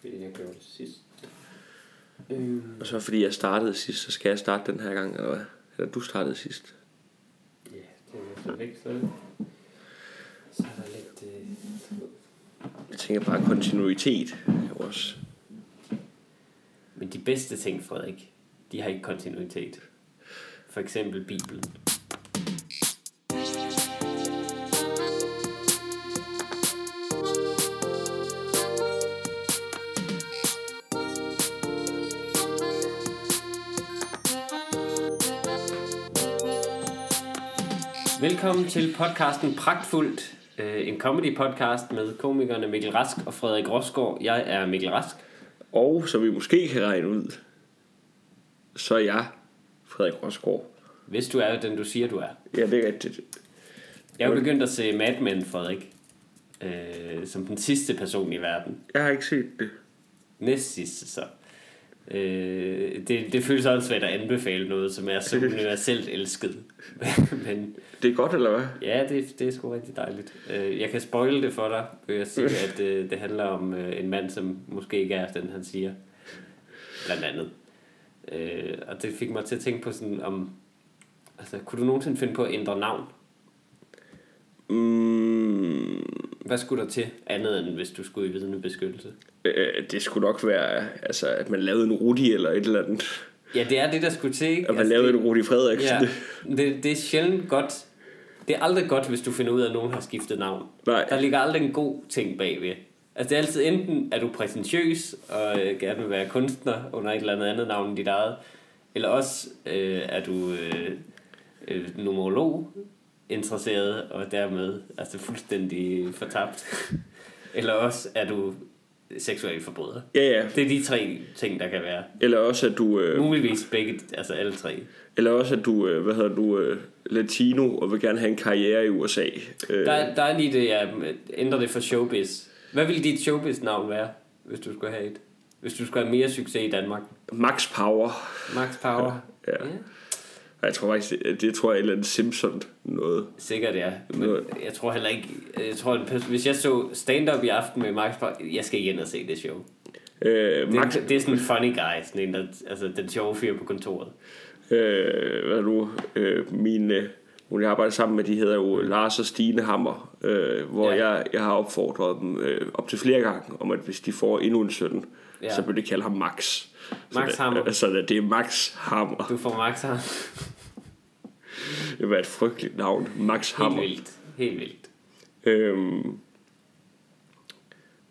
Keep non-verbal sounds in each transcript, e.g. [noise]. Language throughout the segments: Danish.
Fordi jeg gjorde det sidst. Øhm, Og så fordi jeg startede sidst, så skal jeg starte den her gang, eller hvad? Eller du startede sidst. ja, det er så væk, så så er der lidt... Øh, Jeg tænker bare kontinuitet er også. men de bedste ting, Frederik, de har ikke kontinuitet. For eksempel Bibelen. Velkommen til podcasten Pragtfuldt. øh, En comedy podcast med komikerne Mikkel Rask og Frederik Rosgaard. Jeg er Mikkel Rask. Og som vi måske kan regne ud, så er jeg Frederik Rosgaard. Hvis du er den, du siger, du er. Ja, det er rigtigt. Jeg er begyndt at se Mad Men, Frederik. Øh, som den sidste person i verden. Jeg har ikke set det. Næst sidste, så. Øh, det, det føles også svært at anbefale noget, som er så universelt elsket. [laughs] Men Det er godt, eller hvad? ja, det, det er sgu rigtig dejligt. Øh, jeg kan spoile det for dig, ved at sige, at øh, det handler om øh, en mand, som måske ikke er den, han siger. Blandt andet. Øh, og det fik mig til at tænke på sådan om... Altså, kunne du nogensinde finde på at ændre navn? Mm, Hvad skulle der til, andet end hvis du skulle i vidnebeskyttelse? Øh, det skulle nok være, altså, at man lavede en Rudi eller et eller andet. Ja, det er det, der skulle til, ikke? At man altså, lavede det, en Rudi Frederiksen. ja, det, det er sjældent godt. Det er aldrig godt, hvis du finder ud af, at nogen har skiftet navn. Nej. Der ligger aldrig en god ting bagved. Altså, det er altid enten, er du præsentøs og øh, gerne vil være kunstner under et eller andet andet navn end dit eget, eller også øh, er du øh, øh, numerolog interesseret og dermed altså fuldstændig fortabt. [laughs] eller også er du seksuel forbryder. Ja, ja. Det er de tre ting, der kan være. Eller også, at du, øh, Muligvis begge, altså alle tre. eller også, at du øh, hvad hedder du, øh, latino og vil gerne have en karriere i USA. Øh, Der, er- der er lige det, jeg ændrer det for showbiz. Hvad ville dit showbiz-navn være, hvis du skulle have et? Hvis du skulle have mere succes i Danmark? Max Power. Max Power? Ja. Jeg tror faktisk, det, det tror jeg er et eller andet Simpson noget. Sikkert ja. Men jeg tror heller ikke... Jeg tror, hvis jeg så stand-up i aften med Max Power... Jeg skal igen og se det show. Øh, Max, Det, det er sådan en funny guy. Sådan en, der, altså den sjove fyr på kontoret. øh, hvad er nu, øh, mine, hvor jeg arbejder sammen med, de hedder jo Lars og Stine Hammer, øh, hvor Ja. jeg, jeg har opfordret dem øh, op til flere gange, om at hvis de får endnu en søn, Ja. så vil de kalde ham Max. Max så Hammer. Så det, det er Max Hammer. Du får Max her. Det være et frygteligt navn. Max Helt Hammer. vildt. Helt vildt. Øhm,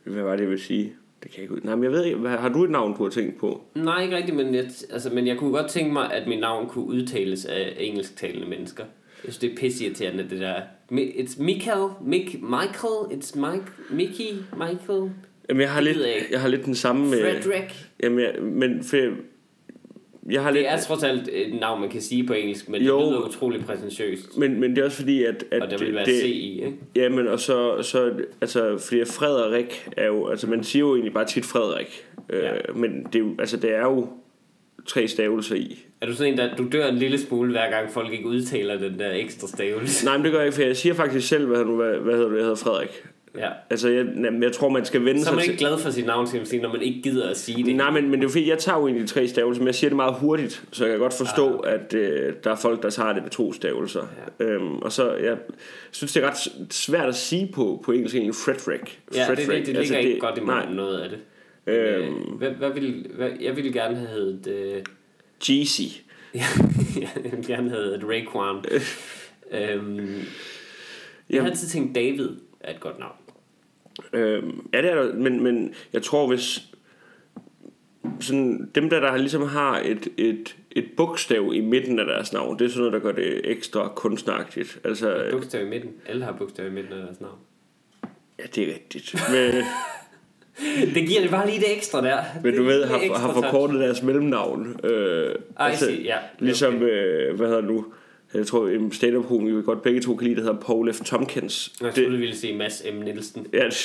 hvad var det, jeg ville sige? Det kan jeg ikke ud. Nej, men jeg ved ikke. Har du et navn, du har tænkt på? Nej, ikke rigtigt, men jeg, altså, men jeg kunne godt tænke mig, at mit navn kunne udtales af engelsktalende mennesker. Jeg synes, det er pisseirriterende, det der. It's Michael, Mick, Michael, it's Mike, Mickey, Michael, Jamen, jeg har, lidt, jeg jeg har lidt den samme. Frederick. Jamen, jeg, men for, jeg har lidt... Det er trods alt et navn, man kan sige på engelsk, men Jo. det lyder utrolig præsentøst. Men, men det er også fordi, at... at Og der vil være det, C i, ikke? Ja, men og så, så altså, fordi Frederik er jo, altså man siger jo egentlig bare tit Frederik, Ja. øh, men det, er altså, det er jo tre stavelser i. Er du sådan en, der du dør en lille smule, hver gang folk ikke udtaler den der ekstra stavelse? Nej, men det gør jeg ikke, for jeg siger faktisk selv, hvad, nu, hvad, hvad hedder du, jeg hedder Frederik. Ja. Altså, jeg, jeg tror, man skal vende Så er man sig ikke glad for sit navn, skal man sige, når man ikke gider at sige det. Nej, men, men det er fordi, jeg tager jo egentlig tre stavelser, men jeg siger det meget hurtigt, så jeg kan godt forstå, ah. at øh, der er folk, der tager det med to stavelser. Ja. Øhm, og så, jeg synes, det er ret svært at sige på, på engelsk egentlig, Frederick. Ja, det, Frederick. det, det ligger altså, ikke godt i munden, noget af det. Øhm. Øhm. Hvad, hvad vil, hvad, jeg ville gerne have heddet... Øh, Jeezy. [laughs] jeg ville gerne have heddet Raekwon. øhm, jeg har altid tænkt, David er et godt navn. Øhm, ja, det er der, men, men jeg tror, hvis sådan, dem der, der ligesom har et, et, et bogstav i midten af deres navn, det er sådan noget, der gør det ekstra kunstnagtigt. Altså, Et bogstav i midten. Alle har bogstav i midten af deres navn. ja, det er rigtigt. Men, [laughs] Det giver det bare lige det ekstra der. men du ved, har, har forkortet deres mellemnavn. Øh, Ej, altså, ja. Ligesom, Okay. øh, hvad hedder nu, jeg tror, en stand-up komiker, vi godt begge to kan lide, der hedder Paul F. Tompkins. Jeg troede, du ville sige Mads M. Nielsen, ja, [laughs]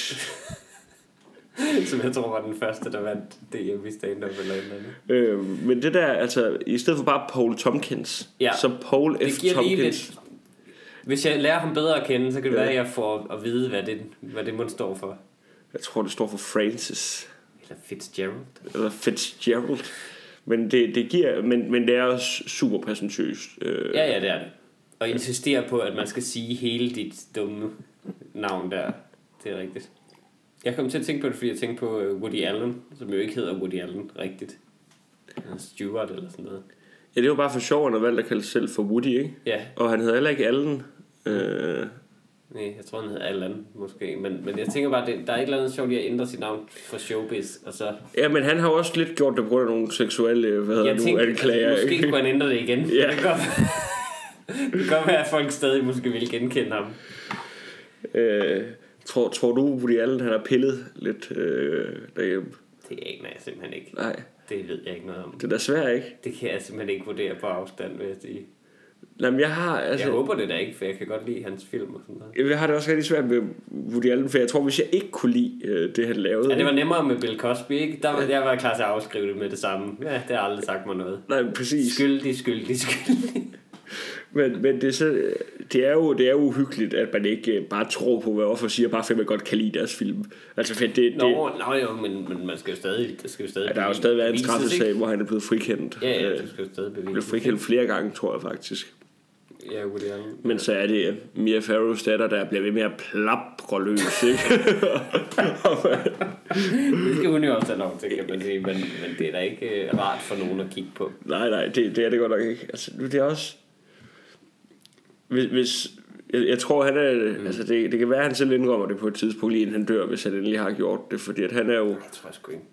[laughs] som jeg tror var den første, der vandt DM i stand-up eller et eller andet. øh, men det der, altså, i stedet for bare Paul Tompkins, Ja. så Paul F. Det giver Tompkins. lidt... Hvis jeg lærer ham bedre at kende, så kan det Ja. være, at jeg får at vide, hvad det, hvad det må står for. Jeg tror, det står for Francis. Eller Fitzgerald. eller Fitzgerald. Men det, det giver, men, men det er også super præsentøst. Øh, Ja, ja, det er det. Og insistere på, at man skal sige hele dit dumme navn der. Det er rigtigt. Jeg kom til at tænke på det, fordi jeg tænkte på øh, Woody Allen, som jo ikke hedder Woody Allen rigtigt. Han er Stewart eller sådan noget. ja, det var bare for sjov, at han valgte at kalde sig selv for Woody, ikke? Ja, Og han hedder heller ikke Allen. Øh, nej, jeg tror, han hedder Allen måske. Men, men jeg tænker bare, det, der er et eller andet sjovt i at ændre sit navn for showbiz. Og så, ja, men han har også lidt gjort det på grund af nogle seksuelle, hvad hedder jeg nu, tænkte, anklager. altså, måske kunne han ændre det igen. [laughs] Ja. Det kan godt, det kan godt være, at folk stadig måske vil genkende ham. Øh, tror, tror du, Woody Allen han har pillet lidt øh, derhjemme? Det aner jeg simpelthen ikke. Nej, Det ved jeg ikke noget om. det er da svært, ikke? Det kan jeg simpelthen ikke vurdere på afstand, vil jeg sige. Jamen, jeg har, Altså, jeg håber det da ikke, for jeg kan godt lide hans film og sådan noget. jeg har det også rigtig svært med Woody Allen, for jeg tror, hvis jeg ikke kunne lide øh, det, han lavede... Ja, det var nemmere med Bill Cosby, ikke? Der var, jeg var klar til at afskrive det med det samme. Ja, det har aldrig sagt mig noget. Nej, præcis. Skyldig, skyldig, skyldig. Men, men det, er så, det, er jo, det er jo uhyggeligt, at man ikke øh, bare tror på, hvad offer siger, bare fordi man godt kan lide deres film. Altså, for det, det, Nå, nå jo, men, men man skal jo stadig... Det skal jo stadig ja, der har jo stadig været en straffesag, hvor han er blevet frikendt. Ja, ja, Øh, det skal jo stadig bevise. blev frikendt flere gange, tror jeg faktisk. Ja, Woody Allen. Men så er det Mia Farrows datter, der bliver ved med at plapre løs, ikke? [laughs] [laughs] Det skal hun jo også have lov til, kan man sige. Men, men det er da ikke øh, rart for nogen at kigge på. nej, nej, det, det er det godt nok ikke. Altså, det er også... Hvis, hvis jeg, jeg tror, han er... Mm. Altså, det, det kan være, at han selv indrømmer det på et tidspunkt, lige inden han dør, hvis han endelig har gjort det. Fordi at han er jo... Det tror jeg sgu ikke.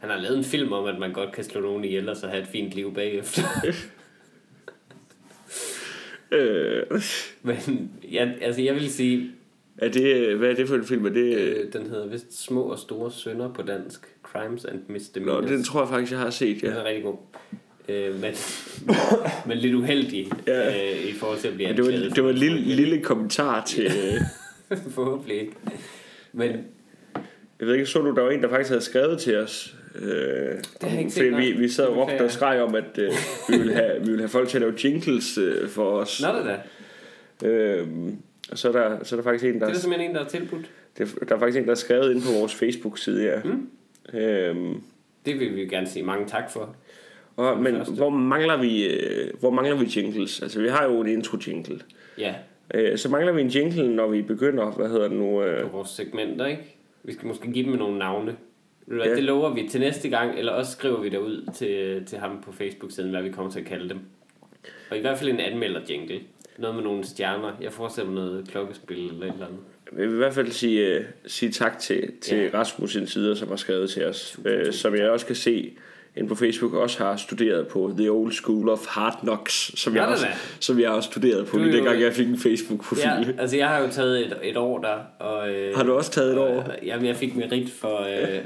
Han har lavet en film om, at man godt kan slå nogen ihjel og så have et fint liv bagefter. [laughs] Øh, Men ja, altså jeg vil sige, er det, hvad er det for en film? Er det, øh, den hedder vist Små og Store Sønder på dansk. Crimes and Nå, Misdemeanors. den tror jeg faktisk, jeg har set, Den ja. er rigtig god. Øh, men, men lidt uheldig Ja. øh, i forhold til at blive Men det var, anklaget det var en lille, lille kommentar til... øh, [laughs] Forhåbentlig ikke. Men Jeg ved ikke, så du, der var en, der faktisk havde skrevet til os. Øh, jeg ikke fordi set, nej. vi, vi sad og Det råbte og skreg om, at øh, vi, ville have, vi ville have folk til at lave jingles øh, for os. nå det da. Øh, og så er, der, så er der faktisk en, Det der, er der simpelthen en, der er tilbudt. der, der er faktisk en, der har skrevet ind på vores Facebook-side, ja. Mm. Øh, Det vil vi gerne sige mange tak for. Og, men første. hvor mangler, vi, øh, hvor mangler vi jingles? Altså, vi har jo en intro-jingle. Ja, Øh, så mangler vi en jingle, når vi begynder, hvad hedder det nu? Øh, på vores segmenter, ikke? Vi skal måske give dem nogle navne. Ja. Det lover vi til næste gang, eller også skriver vi derud til, til ham på Facebook-siden, hvad vi kommer til at kalde dem. Og i hvert fald en anmelder-jingle. Noget med nogle stjerner. Jeg forestiller mig noget klokkespil eller et eller andet. Jeg vil i hvert fald sige, øh, sige tak til, til Ja. Rasmus Insider, som har skrevet til os. Øh, som jeg også kan se inde på Facebook, også har studeret på The Old School of Hard Knocks, som, jeg, Nå da også, da. som jeg også studerede på, lige dengang jeg fik en Facebook-profil. Ja, Ja. altså jeg har jo taget et, et år der. Og, øh, Har du også taget et år? Og, jamen jeg fik merit for, øh,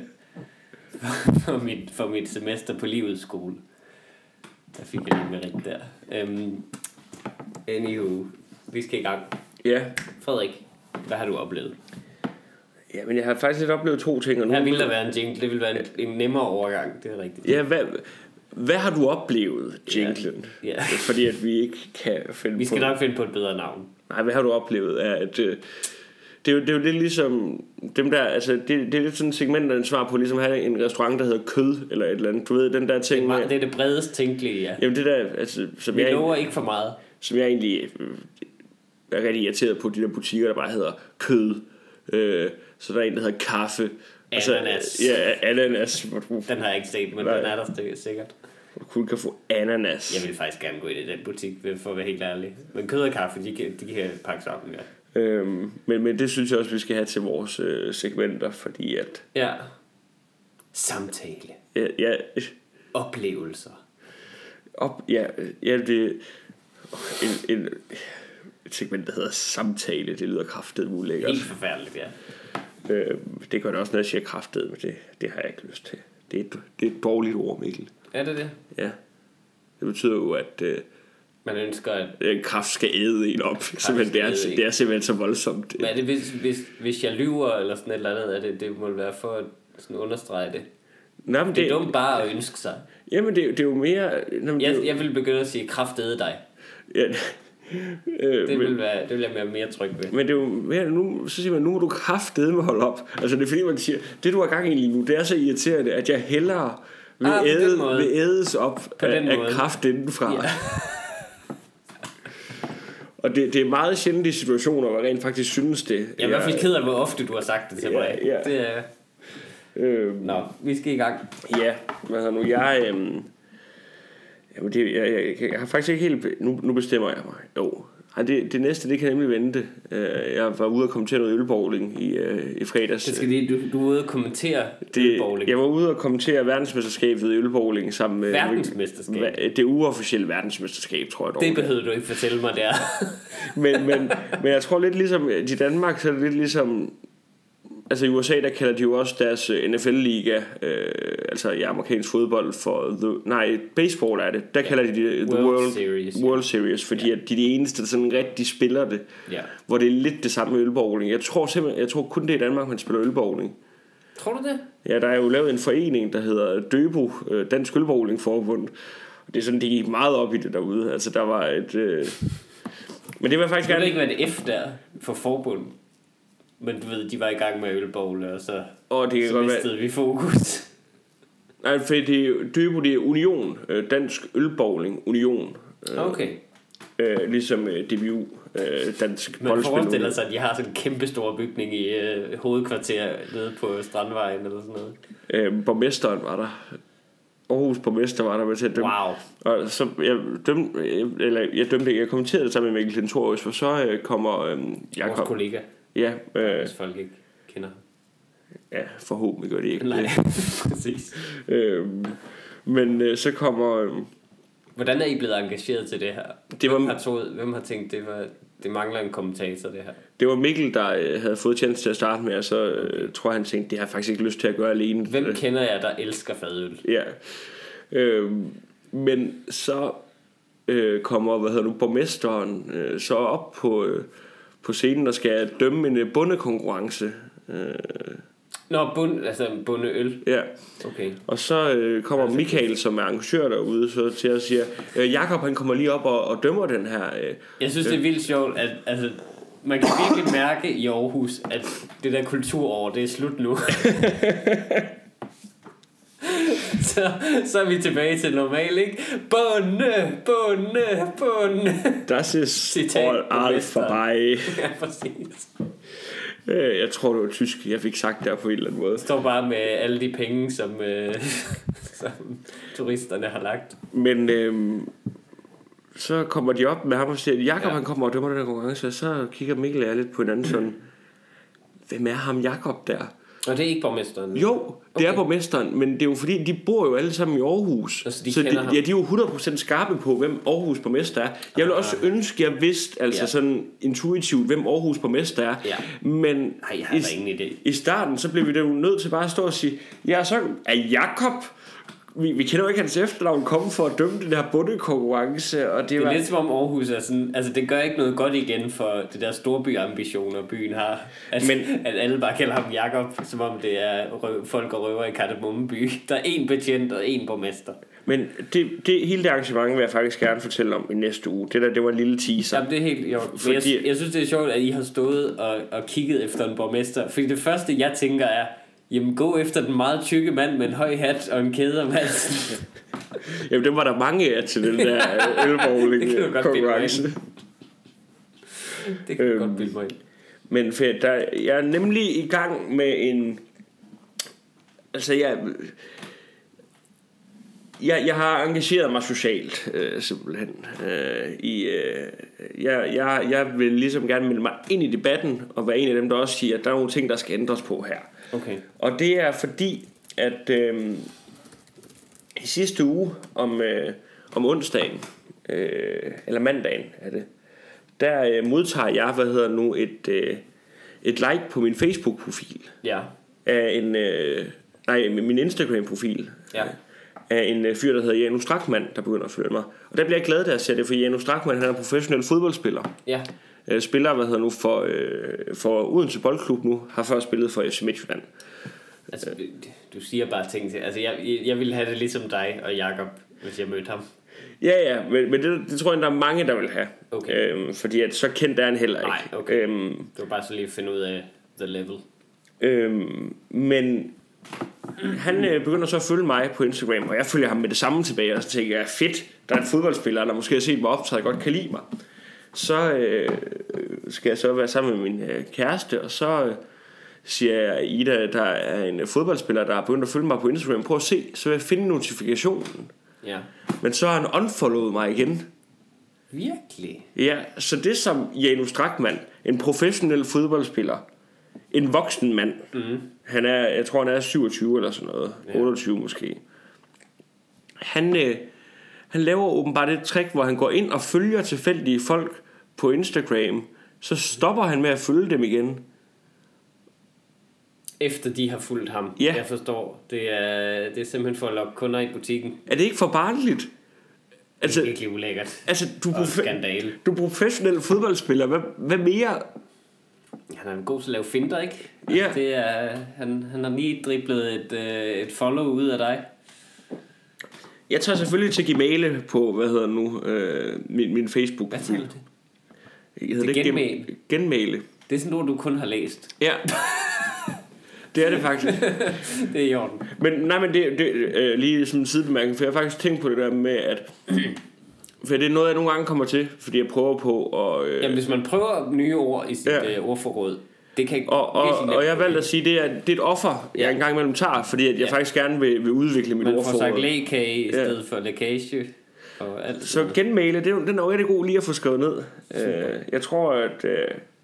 [laughs] for, mit, for mit semester på livets skole. Der fik jeg lidt merit der. Um, anywho, vi skal i gang. Ja. Frederik, hvad har du oplevet? Ja, men jeg har faktisk lidt oplevet to ting. Og nu, Her ville der være en jingle, det ville være en, en nemmere overgang, det er rigtigt. Ja, hvad, hvad har du oplevet, jinglen? Ja. [laughs] Fordi at vi ikke kan finde Vi skal på... nok finde på et bedre navn. Nej, hvad har du oplevet? Er, at, øh, det, er jo, det er jo lidt ligesom dem der, altså det, det er lidt sådan et segment, der er en svar på ligesom at have en restaurant, der hedder kød, eller et eller andet. Du ved, den der Det er, ting med, meget, det er det bredest tænkelige, ja. Jamen det der, altså, som Vi jeg, lover ikke for meget. som jeg egentlig øh, er rigtig irriteret på, de der butikker, der bare hedder kød. Øh, så der er en, der hedder kaffe. Og så- Ananas. Ja, ananas, Den har jeg ikke set, men Nej. den er der sikkert. du kun kan få ananas. Jeg vil faktisk gerne gå ind i den butik, for at være helt ærlig. Men kød og kaffe, de kan, de kan pakke sammen, ja. Øhm, men, men det synes jeg også, vi skal have til vores øh, segmenter, fordi at... Ja. Samtale. Ja, ja, Oplevelser. op, ja, ja det... En, en, et segment, der hedder samtale, det lyder kraftet ulækkert. Helt forfærdeligt, ja. Øh, det gør det også, når jeg siger kraftet, men det, det har jeg ikke lyst til. Det er, et, det er et dårligt ord, Mikkel. Er det det? Ja. Det betyder jo, at øh, Man ønsker, at... øh, kraft skal æde en op. Simpelthen, det, er, en. det er simpelthen så voldsomt. Men er det, hvis, hvis, hvis jeg lyver, eller sådan et eller andet, er det, det må være for at sådan understrege det. Nå, men Det er det, dumt bare at ønske sig. jamen, det, det er jo mere... Nå, men det, er Jeg, jo- jeg vil begynde at sige, kraftede dig. Ja, Øh, Det men, vil, være, det vil jeg være mere tryg ved. men det er jo nu, så siger man, nu må du kraftedeme holde op. Altså det er fordi, man siger, det du har gang i lige nu, det er så irriterende, at jeg hellere vil, Ah, æde, vil ædes op På af, den af kraft indenfra. Ja. [laughs] Og det, det er meget sjældent i situationer, hvor jeg rent faktisk synes det. Jeg er i hvert fald ked af, hvor ofte du har sagt det til Ja, mig. ja. Det er... Øh, Nå, vi skal i gang. Ja, hvad nu, jeg, øhm, jamen det, jeg, jeg, jeg, har faktisk ikke helt, nu, nu bestemmer jeg mig, jo. Ej, det, det næste, det kan nemlig vente. Øh, jeg var ude og kommentere noget ølbowling i, øh, i fredags. Det skal lige, du, du er ude og kommentere det, bowling. jeg var ude og kommentere verdensmesterskabet i ølbowling sammen med... Verdensmesterskab? Hva- Det uofficielle verdensmesterskab, tror jeg dog. Det behøver du ikke fortælle mig der. [laughs] men, men, men jeg tror lidt ligesom, i Danmark, så er det lidt ligesom, altså i USA, der kalder de jo også deres øh, NFL-liga, øh, altså i amerikansk fodbold for, the, nej, baseball er det, der kalder de det The World World, Series. World Series, fordi ja. at de er de eneste, der sådan rigtig spiller det, ja. hvor det er lidt det samme med ølbowling. Jeg tror simpelthen, jeg tror kun det er i Danmark, man spiller ølbowling. Tror du det? Ja, der er jo lavet en forening, der hedder Døbo, øh, Dansk Ølbowling Forbund. Det er sådan, de gik meget op i det derude. Altså, der var et... Øh... [laughs] Men det var faktisk Skulle det ikke være det F der for forbund? Men du ved, de var i gang med ølbowl, og så, Og det kan så godt være... mistede vi fokus. [laughs] Nej, for det er, Døbo, det er Union. Øh, Dansk Ølbowling Union. Okay. Øh, ligesom øh, DBU, øh, Dansk Man Boldspil forestiller sig, at de har sådan en kæmpe stor bygning i øh, hovedkvarter nede på Strandvejen eller sådan noget. Øh, borgmesteren var der. Aarhus borgmester var der med til at dømme. Wow. Og så jeg dømte, eller jeg dømte ikke, jeg kommenterede det sammen med Mikkel Klintorius, for så øh, kommer øh, Vores Jakob. kollega, Ja, øh, hvis folk ikke kender ham. ja, forhåbentlig gør de ikke Nej, [laughs] præcis. Øh, men øh, så kommer... Øh, Hvordan er I blevet engageret til det her? Det var- hvem, har troet, hvem har tænkt, det, var, det mangler en kommentator, det her? det var Mikkel, der øh, havde fået chance til at starte med, og så øh, tror jeg, han tænkte, det har jeg faktisk ikke lyst til at gøre alene. Hvem kender jeg, der elsker fadøl? Ja. Øh, men så øh, kommer, hvad hedder nu, borgmesteren øh, så op på, øh, på scenen og skal dømme en øh, bundekonkurrence. Øh, Nå, bund, altså bunde øl. ja. Okay. Og så øh, kommer Michael, som er arrangør derude, så til at sige, øh, Jakob han kommer lige op og, og dømmer den her. Øh, Jeg synes, det er vildt sjovt, at altså, man kan virkelig mærke i Aarhus, at det der kulturår, det er slut nu. [laughs] [laughs] så, så er vi tilbage til normal, ikke? Bunde, bunde, bunde. Das ist all, borgmesteren. vorbei. [laughs] ja, præcis. Øh, jeg tror, det var tysk, jeg fik sagt der på en eller anden måde. Står bare med alle de penge, som, øh, [laughs] som turisterne har lagt. Men øh, så kommer de op med ham og siger, Jakob Ja. ja. han kommer og dømmer den her konkurrence, og så kigger Mikkel og jeg lidt på hinanden sådan, hvem er ham Jakob der? Og det er ikke borgmesteren? Jo, det Okay. er borgmesteren, men det er jo fordi, de bor jo alle sammen i Aarhus. Altså, de så de, ham. ja, de er jo 100% skarpe på, hvem Aarhus borgmester er. Jeg vil også ønske, jeg vidste altså Ja. sådan intuitivt, hvem Aarhus borgmester er. Ja. Men Nej, jeg i, ingen idé. i starten, så blev vi jo nødt til bare at stå og sige, ja, så er Jakob vi, vi kender jo ikke hans efternavn komme for at dømme den her bundekonkurrence, og det, Det var... er lidt som om Aarhus er sådan, altså det gør ikke noget godt igen for det der storbyambitioner byen har. At, Men, at alle bare kalder ham Jakob, som om det er røv, folk og røver i Kardemommeby. [laughs] Der er én betjent og én borgmester. Men det, det, hele det arrangement vil jeg faktisk gerne fortælle om i næste uge. Det der, det var en lille teaser. Jamen det er helt jo. Men jeg, Fordi- jeg synes det er sjovt at I har stået og, og kigget efter en borgmester. Fordi det første jeg tænker er, jamen gå efter den meget tykke mand med en høj hat og en kæde om halsen. [laughs] Jamen, dem var der mange af til den der godt bilde mig ølbowling-konkurrence. Det kan Øhm. godt bilde mig ind. Men for der, jeg er nemlig i gang med en... Altså, jeg... Jeg, jeg har engageret mig socialt, øh, simpelthen. Øh, i, øh, jeg, jeg, jeg vil ligesom gerne melde mig ind i debatten, og være en af dem, der også siger, at der er nogle ting, der skal ændres på her. Okay. Og det er fordi, at øh, i sidste uge om, øh, om onsdagen, øh, eller mandagen er det, der øh, modtager jeg, hvad hedder nu, et, øh, et like på min Facebook-profil Ja. af en, øh, nej, min Instagram-profil Ja. af en øh, fyr, der hedder Janus Strakman, der begynder at følge mig. Og der bliver jeg glad, da jeg ser det, for Janus Strakman, han er en professionel fodboldspiller. Ja. Øh, spiller, hvad hedder nu, for, øh, for Odense Boldklub nu, har først spillet for FC Midtjylland. Altså, du siger bare ting til. Altså, jeg, jeg ville have det ligesom dig og Jakob, hvis jeg mødte ham. Ja, ja, men, men det, det tror jeg, der er mange, der vil have. Okay. Øhm, fordi at så kendt er han heller ikke. Nej, okay. Øhm, Det var bare så lige at finde ud af the level. øhm, men han øh, begynder så at følge mig på Instagram, og jeg følger ham med det samme tilbage, og så tænker jeg, fedt, der er en fodboldspiller, der måske har set mig optræde, godt kan lide mig. Så øh, skal jeg så være sammen med min øh, kæreste, og så øh, siger jeg, Ida, der er en fodboldspiller, der er begyndt at følge mig på Instagram. Prøv at se, så vil jeg finde notifikationen. Ja. Men så har han unfollowet mig igen. Virkelig? Ja, så det som Janus Drakman, en professionel fodboldspiller, en voksen mand, mm. han er, jeg tror han er 27 eller sådan noget, ja. 28 måske, han, øh, han laver åbenbart et trick, hvor han går ind og følger tilfældige folk på Instagram, så stopper han med at følge dem igen. Efter de har fulgt ham. Ja. Jeg forstår. Det er, det er simpelthen for at lokke kunder i butikken. Er det ikke for barnligt? Det er Altså, virkelig ulækkert. altså du, Og profe- skandale. du er professionel fodboldspiller, hvad, hvad mere? Han er god til at lave finter, ikke? Ja. Det er, han, han har lige driblet et, øh, et follow ud af dig. Jeg tager selvfølgelig til Gmail på, hvad hedder nu, øh, min, min facebook Hvad tager du til? Hedder det ikke Genmail? Gen- Genmail. Det er sådan noget, du kun har læst. Ja. [laughs] det er det faktisk. [laughs] Det er i orden. Men nej, men det, det øh, lige som en sidebemærkning, for jeg har faktisk tænkt på det der med, at [clears throat] for det er noget, jeg nogle gange kommer til, fordi jeg prøver på at... Øh, Jamen, hvis man prøver nye ord i sit Ja. ja. øh, ordforråd, det kan og, og, virkelig og jeg har nemt- valgt at sige, det er, det er et offer, jeg Ja. engang imellem tager, fordi at jeg Ja. faktisk gerne vil, vil udvikle mit Man får sagt ordforråd. lægkage i Ja. stedet for lækage. Og alt Så genmale, det er, den er jo rigtig god lige at få skrevet ned. Øh, jeg tror, at øh,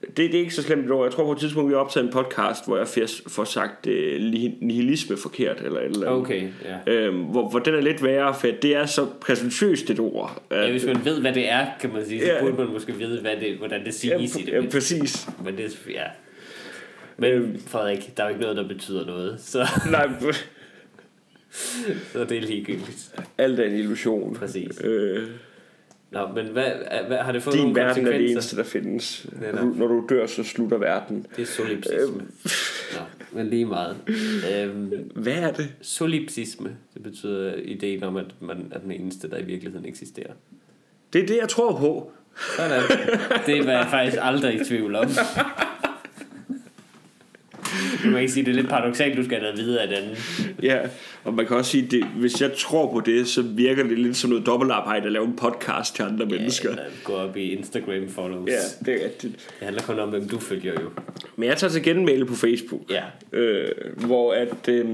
det, det er ikke så slemt et. Jeg tror på et tidspunkt, vi har optaget en podcast, hvor jeg får sagt øh, li- nihilisme forkert, eller et eller andet. Okay, ja. Øhm, hvor, hvor den er lidt værre, for det er så præsentøst et ord. At, ja. hvis man ved, hvad det er, kan man sige, så Ja. burde man måske vide, hvad det, hvordan det siges i det. ja, præcis. Men det, ja. Men Øhm. Frederik, der er jo ikke noget, der betyder noget, så, Nej, så det er ligegyldigt. alt er en illusion. Præcis. Øh, Nå, men hvad, hvad, har det fået din verden er det konsekvenser? eneste, der findes. Netop. Når du, dør, så slutter verden. Det er solipsisme. Nå, men lige meget. Øhm, Hvad er det? solipsisme, det betyder ideen om, at man er den eneste, der i virkeligheden eksisterer. Det er det, jeg tror på. Sådan. Det var jeg faktisk aldrig i tvivl om. [laughs] Man kan ikke sige, det er lidt paradoxalt, du skal da videre af den. Ja, og man kan også sige, det, hvis jeg tror på det, så virker det lidt som noget dobbeltarbejde at lave en podcast til andre mennesker. Eller gå op i Instagram follows. Ja, det er rigtigt. Det handler kun om, hvem du følger jo. Men jeg tager til genmæle på Facebook, Ja. øh, hvor at, øh,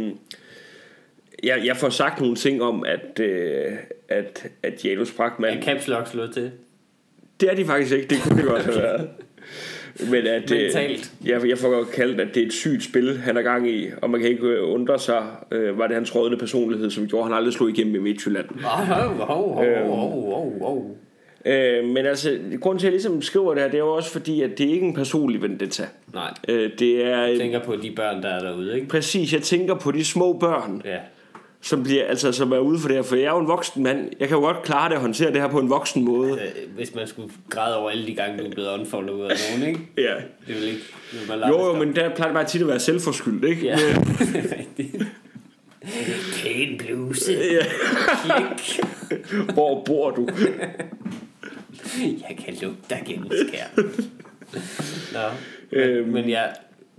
jeg, jeg får sagt nogle ting om, at, øh, at, at Janus Brackmann, Er caps lock slået til? det er de faktisk ikke, det kunne det godt have været. Men at, øh, Mentalt. jeg, jeg får godt kaldt, at det er et sygt spil, han er gang i, og man kan ikke øh, undre sig, øh, var det hans rådende personlighed, som gjorde, at han aldrig slog igennem i Midtjylland. Hov, hov, hov. Øh, men altså, grunden til, at jeg ligesom skriver det her, det er jo også fordi, at det er ikke en personlig vendetta. Nej, Øh, det er... jeg tænker på de børn, der er derude, ikke? Præcis, jeg tænker på de små børn, Ja. Som, bliver, altså, som er ude for det her. For jeg er jo en voksen mand. Jeg kan jo godt klare det og håndtere det her på en voksen måde. Øh, Hvis man skulle græde over alle de gange, du er blevet unfollowet af nogen, ikke? Ja. Det vil ikke... Det vil Jo, jo, men der plejer det bare tit at være selvforskyldt, ikke? Ja, [laughs] rigtigt. Pæn bluse. ja. Hvor bor du? Jeg kan lugte dig gennem skærmen. Nå, men, Øhm. men ja,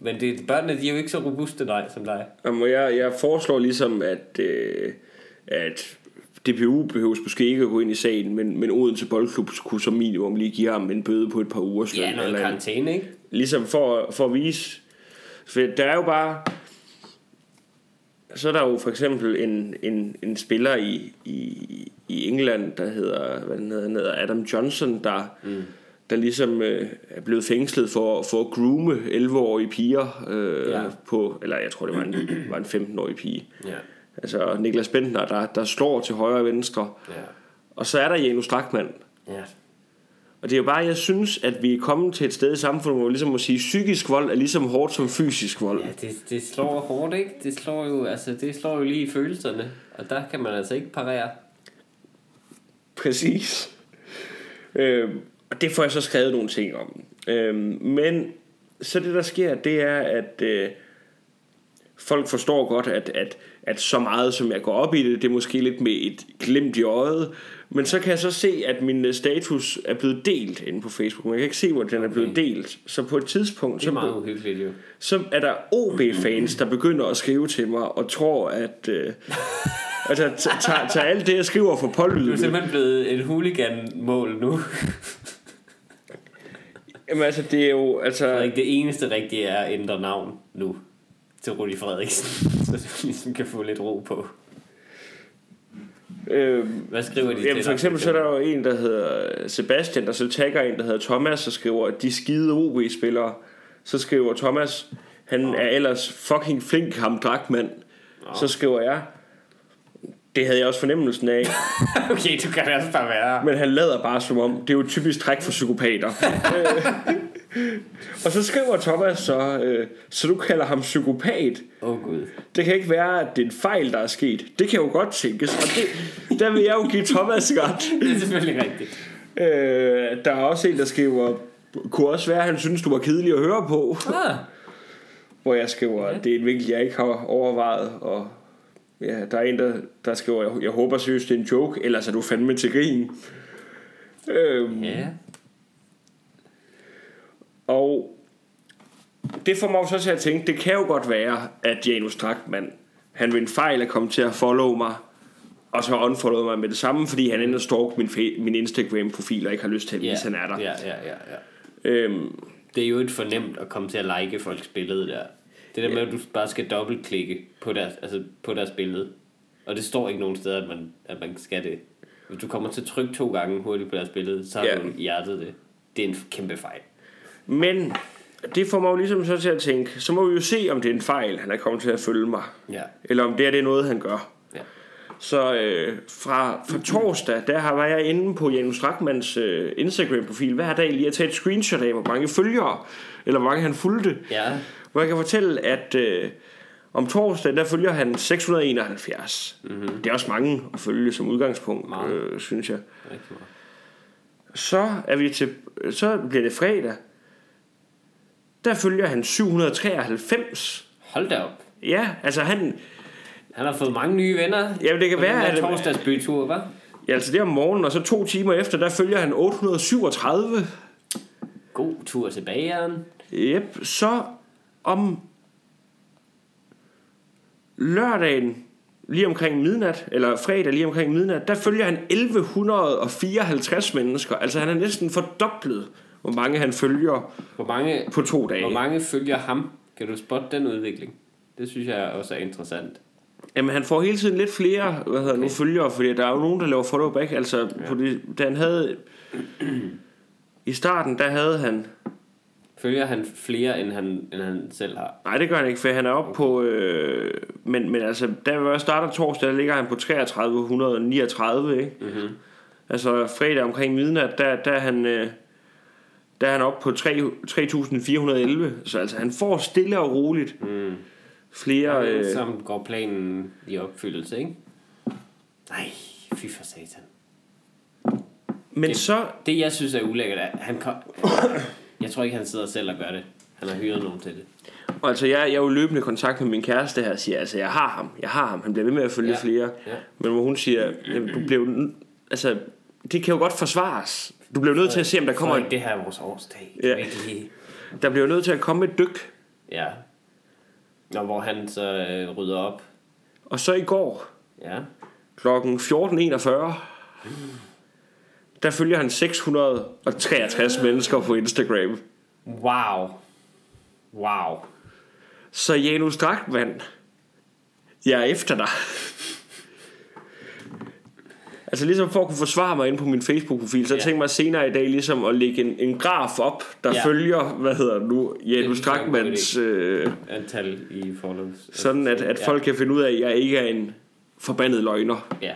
men det, børnene de er jo ikke så robuste, nej, som dig. Jamen, jeg, jeg foreslår ligesom, at, øh, at DPU behøves måske ikke at gå ind i sagen, men, men Odense Boldklub kunne som minimum lige give ham en bøde på et par uger. Ja, noget eller karantæne, ikke? ligesom for, for at vise for der er jo bare så er der jo for eksempel en, en, en spiller i, i, i England der hedder hvad den hedder, han hedder Adam Johnson der, mm. Der ligesom øh, er blevet fængslet for, for at groome 11-årige piger øh, Ja. på, eller jeg tror det var en, [clears throat] var en 15-årig pige Ja, altså Niklas Bentner der, der slår til højre og venstre ja, og så er der Janus Strakman ja. og det er jo bare, jeg synes, at vi er kommet til et sted i samfundet, hvor vi ligesom må sige, psykisk vold er lige så hårdt som fysisk vold. Ja, det, det slår hårdt, ikke? Det slår jo, altså, det slår jo lige i følelserne. Og der kan man altså ikke parere. Præcis. Øhm, og det får jeg så skrevet nogle ting om. Øhm, men så det, der sker, det er, at øh, folk forstår godt, at, at at så meget som jeg går op i det, det er måske lidt med et glimt i øjet. Men så kan jeg så se, at min øh, status er blevet delt inde på Facebook. Man kan ikke se, hvor den er blevet Okay. delt. Så på et tidspunkt, Det er så, meget uhyggeligt jo. så er der OB-fans, der begynder at skrive til mig og tror, at... Øh, [laughs] altså, tager, alt det, jeg skriver for Du er pålydende. simpelthen blevet et hooligan-mål nu. Jamen altså, det er jo... Altså, Frederik, det eneste rigtige er at ændre navn nu til Rudi Frederiksen, [laughs] så du ligesom kan få lidt ro på. øh, Hvad skriver de Jamen til for eksempel så er der jo en, der hedder Sebastian, der så tagger en, der hedder Thomas, og skriver, at de skide OB-spillere. Så skriver Thomas, han er ellers fucking flink, ham dragmand. Så skriver jeg, det havde jeg også fornemmelsen af, [laughs] okay, du kan også bare være. men han lader bare som om, det er jo typisk træk for psykopater. [laughs] Øh, og så skriver Thomas så, øh, så du kalder ham psykopat. Åh oh, gud. Det kan ikke være, at det er en fejl, der er sket. Det kan jo godt tænkes, og det, der vil jeg jo give Thomas ret. [laughs] Det er selvfølgelig rigtigt. Øh, der er også en, der skriver, kunne også være, at han synes, du var kedelig at høre på. Ah, Hvor jeg skriver, at det er en vinkel, jeg ikke har overvejet. Og ja, der er en, der, der skriver, jeg, jeg håber seriøst, det er en joke, ellers er du fandme til grin. Øh, ja. Og det får mig så til at tænke, det kan jo godt være, at Janus Drachmann, han ved en fejl er kommet til at follow mig, og så unfollow mig med det samme, fordi han ender stalk min, min Instagram-profil, og ikke har lyst til at vise, at han er der. ja, ja, ja, ja. Øhm, Det er jo et fornemt at komme til at like folks billede der. Det der med, at du bare skal dobbeltklikke på deres, altså på deres billede. Og det står ikke nogen steder, at man, at man skal det. Hvis du kommer til at trykke to gange hurtigt på deres billede, så har Ja. du hjertet det. Det er en kæmpe fejl. men det får mig jo ligesom så til at tænke, så må vi jo se, om det er en fejl, han er kommet til at følge mig. Ja. Eller om det er, det er noget, han gør. ja. Så øh, fra, fra torsdag, der har var jeg inde på Janus Drachmanns øh, Instagram-profil hver dag lige at tage et screenshot af, hvor mange følgere, eller hvor mange han fulgte. Ja. Hvor jeg kan fortælle, at øh, om torsdagen, der følger han 671. Mm-hmm. Det er også mange at følge som udgangspunkt, Meget. øh, synes jeg. Så er vi til, så bliver det fredag. Der følger han 793. Hold da op. Ja, altså han, Han har fået mange nye venner. Jamen, det kan være, at- torsdagsbytur, hva'? ja, altså det er om morgenen, og så to timer efter, der følger han 837. God tur til bageren. Yep, så om lørdagen lige omkring midnat, eller fredag lige omkring midnat, der følger han 1154 mennesker. Altså han er næsten fordoblet, hvor mange han følger Hvor mange, på to dage. hvor mange følger ham? Kan du spotte den udvikling? Det synes jeg også er interessant. Jamen han får hele tiden lidt flere hvad hedder, okay. nu følgere, fordi der er jo nogen, der laver follow back. Altså, ja. på det, da han havde... I starten, der havde han... Følger han flere, end han, end han selv har? Nej, det gør han ikke, for han er oppe okay. på... Øh, men, men altså, da jeg starter torsdag, der ligger han på 3339, ikke? Mm-hmm. Altså fredag omkring midnat, der, der er han... Øh, der er han oppe på 3 3411. Så altså, han får stille og roligt Mm. flere... Ja, Øh, som går planen i opfyldelse, ikke? Nej, fy for satan. men det- så... Det, jeg synes er ulækkert, er, han kom... Jeg tror ikke, han sidder selv og gør det. Han har hyret nogen til det. Og altså, jeg, jeg er jo løbende i kontakt med min kæreste her og siger, altså, jeg har ham, jeg har ham. Han bliver ved med at følge Ja. flere. Ja. Men hvor hun siger, jamen, du bliver jo... Altså, det kan jo godt forsvares. Du bliver nødt til at se, om der kommer, Frederik, et, det her er vores årsdag. Ja. Der bliver nødt til at komme et dyk. Ja. Nå, hvor han så øh, rydder op. Og så i går, Ja. klokken 14.41, der følger han 663 mennesker på Instagram. Wow. Wow. Så Janus Drachmann, jeg er efter dig. Altså ligesom for at kunne forsvare mig ind på min Facebook-profil, så Ja. ja. tænkte mig senere i dag ligesom at lægge en, en graf op, der Ja. ja. følger, hvad hedder nu, Janus Drachmanns, øh, Antal i follows. sådan at, at folk kan finde ud af, at jeg ikke er en forbandet løgner, Ja.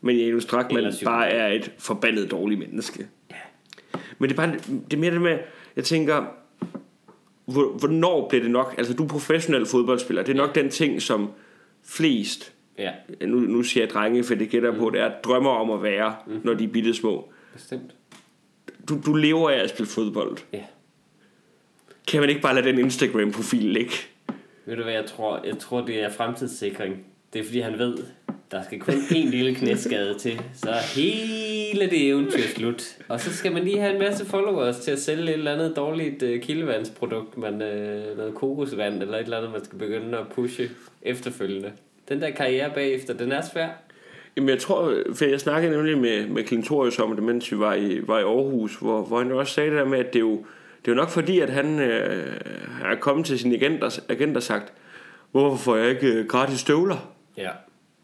Men Janus Drachmann Eller bare er et forbandet dårligt menneske. Ja. Men det er, bare, det er mere det med, jeg tænker, hvor- hvornår bliver det nok? Altså, du er professionel fodboldspiller. Det er nok den ting, som flest, Ja, nu, nu siger jeg drenge, for det gætter jeg på, det er drømmer om at være, mm. når de er bitte små. bestemt. Du, du lever af at spille fodbold. Ja. Kan man ikke bare lade den Instagram-profil ligge? Ved du hvad, jeg tror? Jeg tror, det er fremtidssikring Det er fordi, han ved, der skal kun en lille knæskade til, så er hele det eventyr slut. Og så skal man lige have en masse followers til at sælge et eller andet dårligt uh, kildevandsprodukt, man, uh, noget kokosvand eller et eller andet, man skal begynde at pushe efterfølgende. Den der karriere bagefter, den er svær. Jamen jeg tror, for jeg snakkede nemlig med, med Clintorius om det, mens vi var i, var i Aarhus, hvor, hvor han også sagde det der med, at det er jo, det er jo nok fordi, at han øh, er kommet til sin agent og, agent og sagt, hvorfor får jeg ikke øh, gratis støvler? Ja.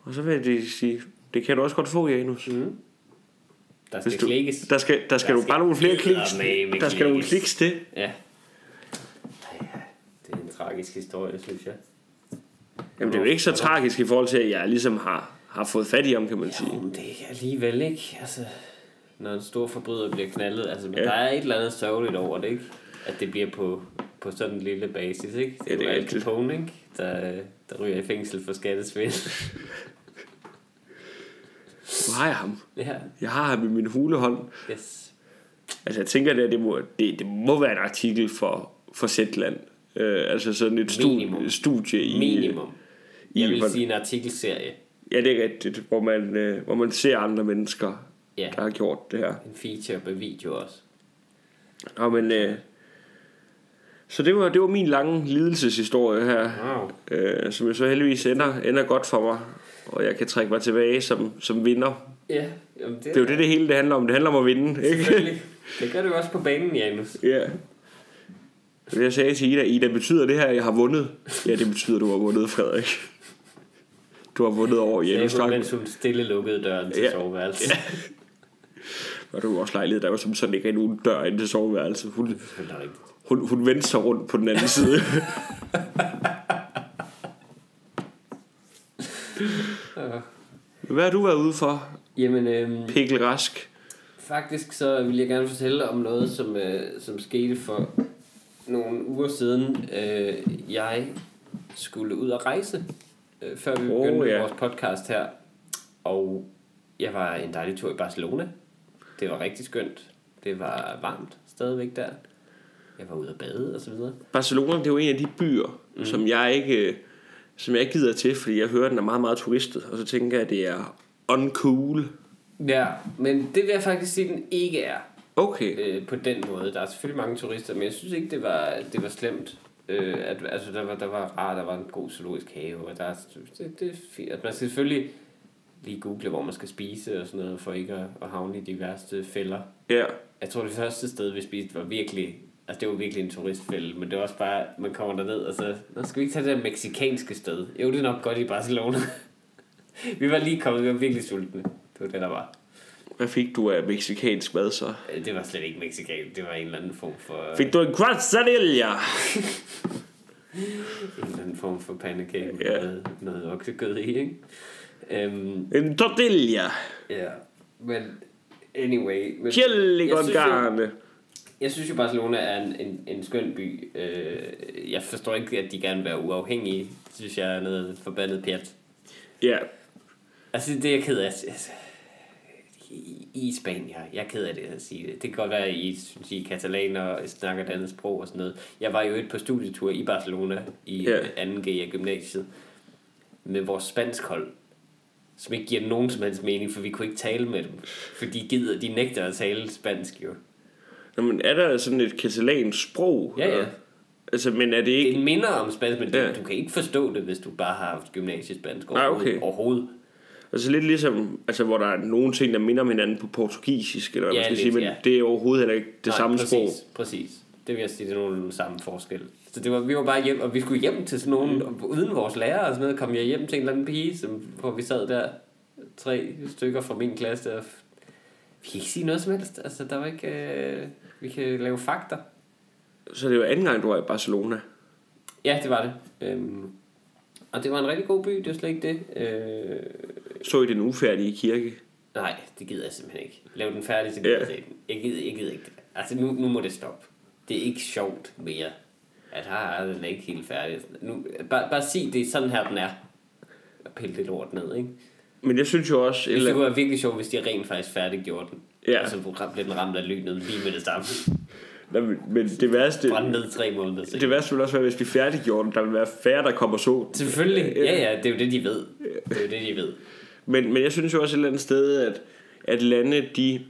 Og så vil de sige, det kan du også godt få, Janus. Mm. Der skal Hvis du, klikkes. der skal, der skal Der du skal bare nogle flere kliks. eddermame Der skal nogle kliks til. Ja. Det er en tragisk historie, synes jeg. Jamen det er jo ikke så tragisk i forhold til, at jeg ligesom har, har fået fat i ham, kan man sige. Jo, men det er alligevel ikke. Altså, når en stor forbryder bliver knaldet. Altså, men Ja. der er et eller andet sørgeligt over det, ikke? At det bliver på, på sådan en lille basis, ikke? Ja, det er jo Al. Capone, ikke? Der, der ryger i fængsel for skattesvindel. Nu har jeg ham. ja, Jeg har ham i min hulehånd. yes. Altså jeg tænker, det, det, må, det, det må være en artikel for, for Zetland. Øh, altså sådan et studie, studie i... Minimum. i Jeg vil hvordan- sige en artikelserie. Ja, det er rigtigt, hvor man, øh, hvor man ser andre mennesker, Ja, der har gjort det her. en feature på video også. Nå, men, øh, så det var, det var min lange lidelseshistorie her, Wow. øh, som jo så heldigvis ender, ender godt for mig. Og jeg kan trække mig tilbage som, som vinder. Ja, jamen det, Det er jo det, det hele det handler om. Det handler om at vinde, ikke? Det gør det jo også på banen, Janus. Ja. Så jeg sagde til Ida, Ida, betyder det her, at jeg har vundet? Ja, det betyder, at du har vundet, Frederik. Du har vundet over Ja, Janus Strang. mens hun stille lukkede døren til Ja. soveværelset. Ja. Og du også lejlighed, der var som sådan ikke nogen dør ind til soveværelset. Hun, Det er rigtigt. Hun, hun vendte sig rundt på den anden side. Hvad har du været ude for, Jamen, øhm, Pikkel Rask? faktisk så vil jeg gerne fortælle om noget, som, øh, som skete for nogle uger siden. Øh, jeg skulle ud og rejse, øh, før vi begyndte oh, ja. vores podcast her. Og jeg var en dejlig tur i Barcelona. Det var rigtig skønt. Det var varmt stadigvæk der. Jeg var ude at bade og så videre. Barcelona, det er jo en af de byer, mm. som jeg ikke øh, som jeg ikke gider til, fordi jeg hører, at den er meget, meget turistet. Og så tænker jeg, at det er uncool. Ja, men det vil jeg faktisk sige, at den ikke er. Okay. øh, på den måde. Der er selvfølgelig mange turister, men jeg synes ikke, det var, det var slemt. Øh, at, altså, der var, der var rart, der var en god zoologisk have, og der er, det, det er fint. At man skal selvfølgelig lige google, hvor man skal spise og sådan noget, for ikke at, at havne i de værste fælder. Ja. Jeg tror, det første sted, vi spiste, var virkelig... Altså, det var virkelig en turistfælde, men det var også bare, man kommer derned, og så... Nå, skal vi ikke tage det der meksikanske sted? Jo, det er nok godt i Barcelona. [laughs] vi var lige kommet, vi var virkelig sultne. Det var det, der var. Hvad fik du af meksikansk mad så? Øh, Det var slet ikke mexikansk, det var en eller anden form for... Fik du en quesadilla? [laughs] en eller anden form for pandekage med Ja. noget, noget oksekød i, ikke? Um, En tortilla? ja, men anyway. Men Chili con carne? Jeg synes jo, Barcelona er en, en, en skøn by. Uh, jeg forstår ikke, at de gerne vil være uafhængige. Det synes jeg er noget forbandet pjat. Ja. Altså, det er jeg ked af. Altså, i, I Spanien, jeg er ked af det at sige det. Det kan godt være, at I synes, I er katalaner og snakker et andet sprog og sådan noget. Jeg var jo et på studietur i Barcelona i yeah. 2G af gymnasiet med vores spansk hold, som ikke giver nogen som helst mening, for vi kunne ikke tale med dem. For de gider, de nægter at tale spansk jo. Nå, men er der sådan et katalansk sprog? Ja, ja. Altså, men er det ikke... Det minder om spansk, men Ja. ja. du kan ikke forstå det, hvis du bare har haft gymnasiespansk Nej, okay. overhovedet. Altså lidt ligesom, altså, hvor der er nogle ting, der minder om hinanden på portugisisk, eller hvad Ja, man skal lidt, sige, men ja. det er overhovedet heller ikke det Nej, samme præcis, sprog. Præcis. Det vil jeg sige, det er nogle samme forskel. Så det var, vi var bare hjem, og vi skulle hjem til sådan nogen, mm. uden vores lærer og sådan noget, kom jeg hjem til en eller anden pige, som, hvor vi sad der, tre stykker fra min klasse, og vi kan ikke sige noget som helst. Altså, der var ikke, øh, vi kan lave fakta. Så det var anden gang, du var i Barcelona. Ja, det var det. Øhm, og det var en rigtig god by, det var slet ikke det. Øh, Så I den ufærdige kirke. nej, det gider jeg simpelthen ikke. Lav den færdig, så gider Ja. jeg den. Jeg gider, jeg gider ikke det. Altså, nu, nu må det stoppe. Det er ikke sjovt mere. At her er den ikke helt færdig. Nu, bare, bare sig, det er sådan her, den er. Og pille det lort ned, ikke? Men jeg synes jo også... Hvis Eller, det kunne være virkelig sjovt, hvis de rent faktisk færdiggjorde den. Ja. Og så blev den ramt af lynet lige med det samme. Nej, men- det værste, Brænde ned tre måneder senere. det værste vil også være, hvis de færdiggjorde den. Der vil være færre, der kommer så. Selvfølgelig. Ja, ja, det er jo det, de ved. Det er jo det, de ved. Men, men jeg synes jo også et eller andet sted, at, at lande, de...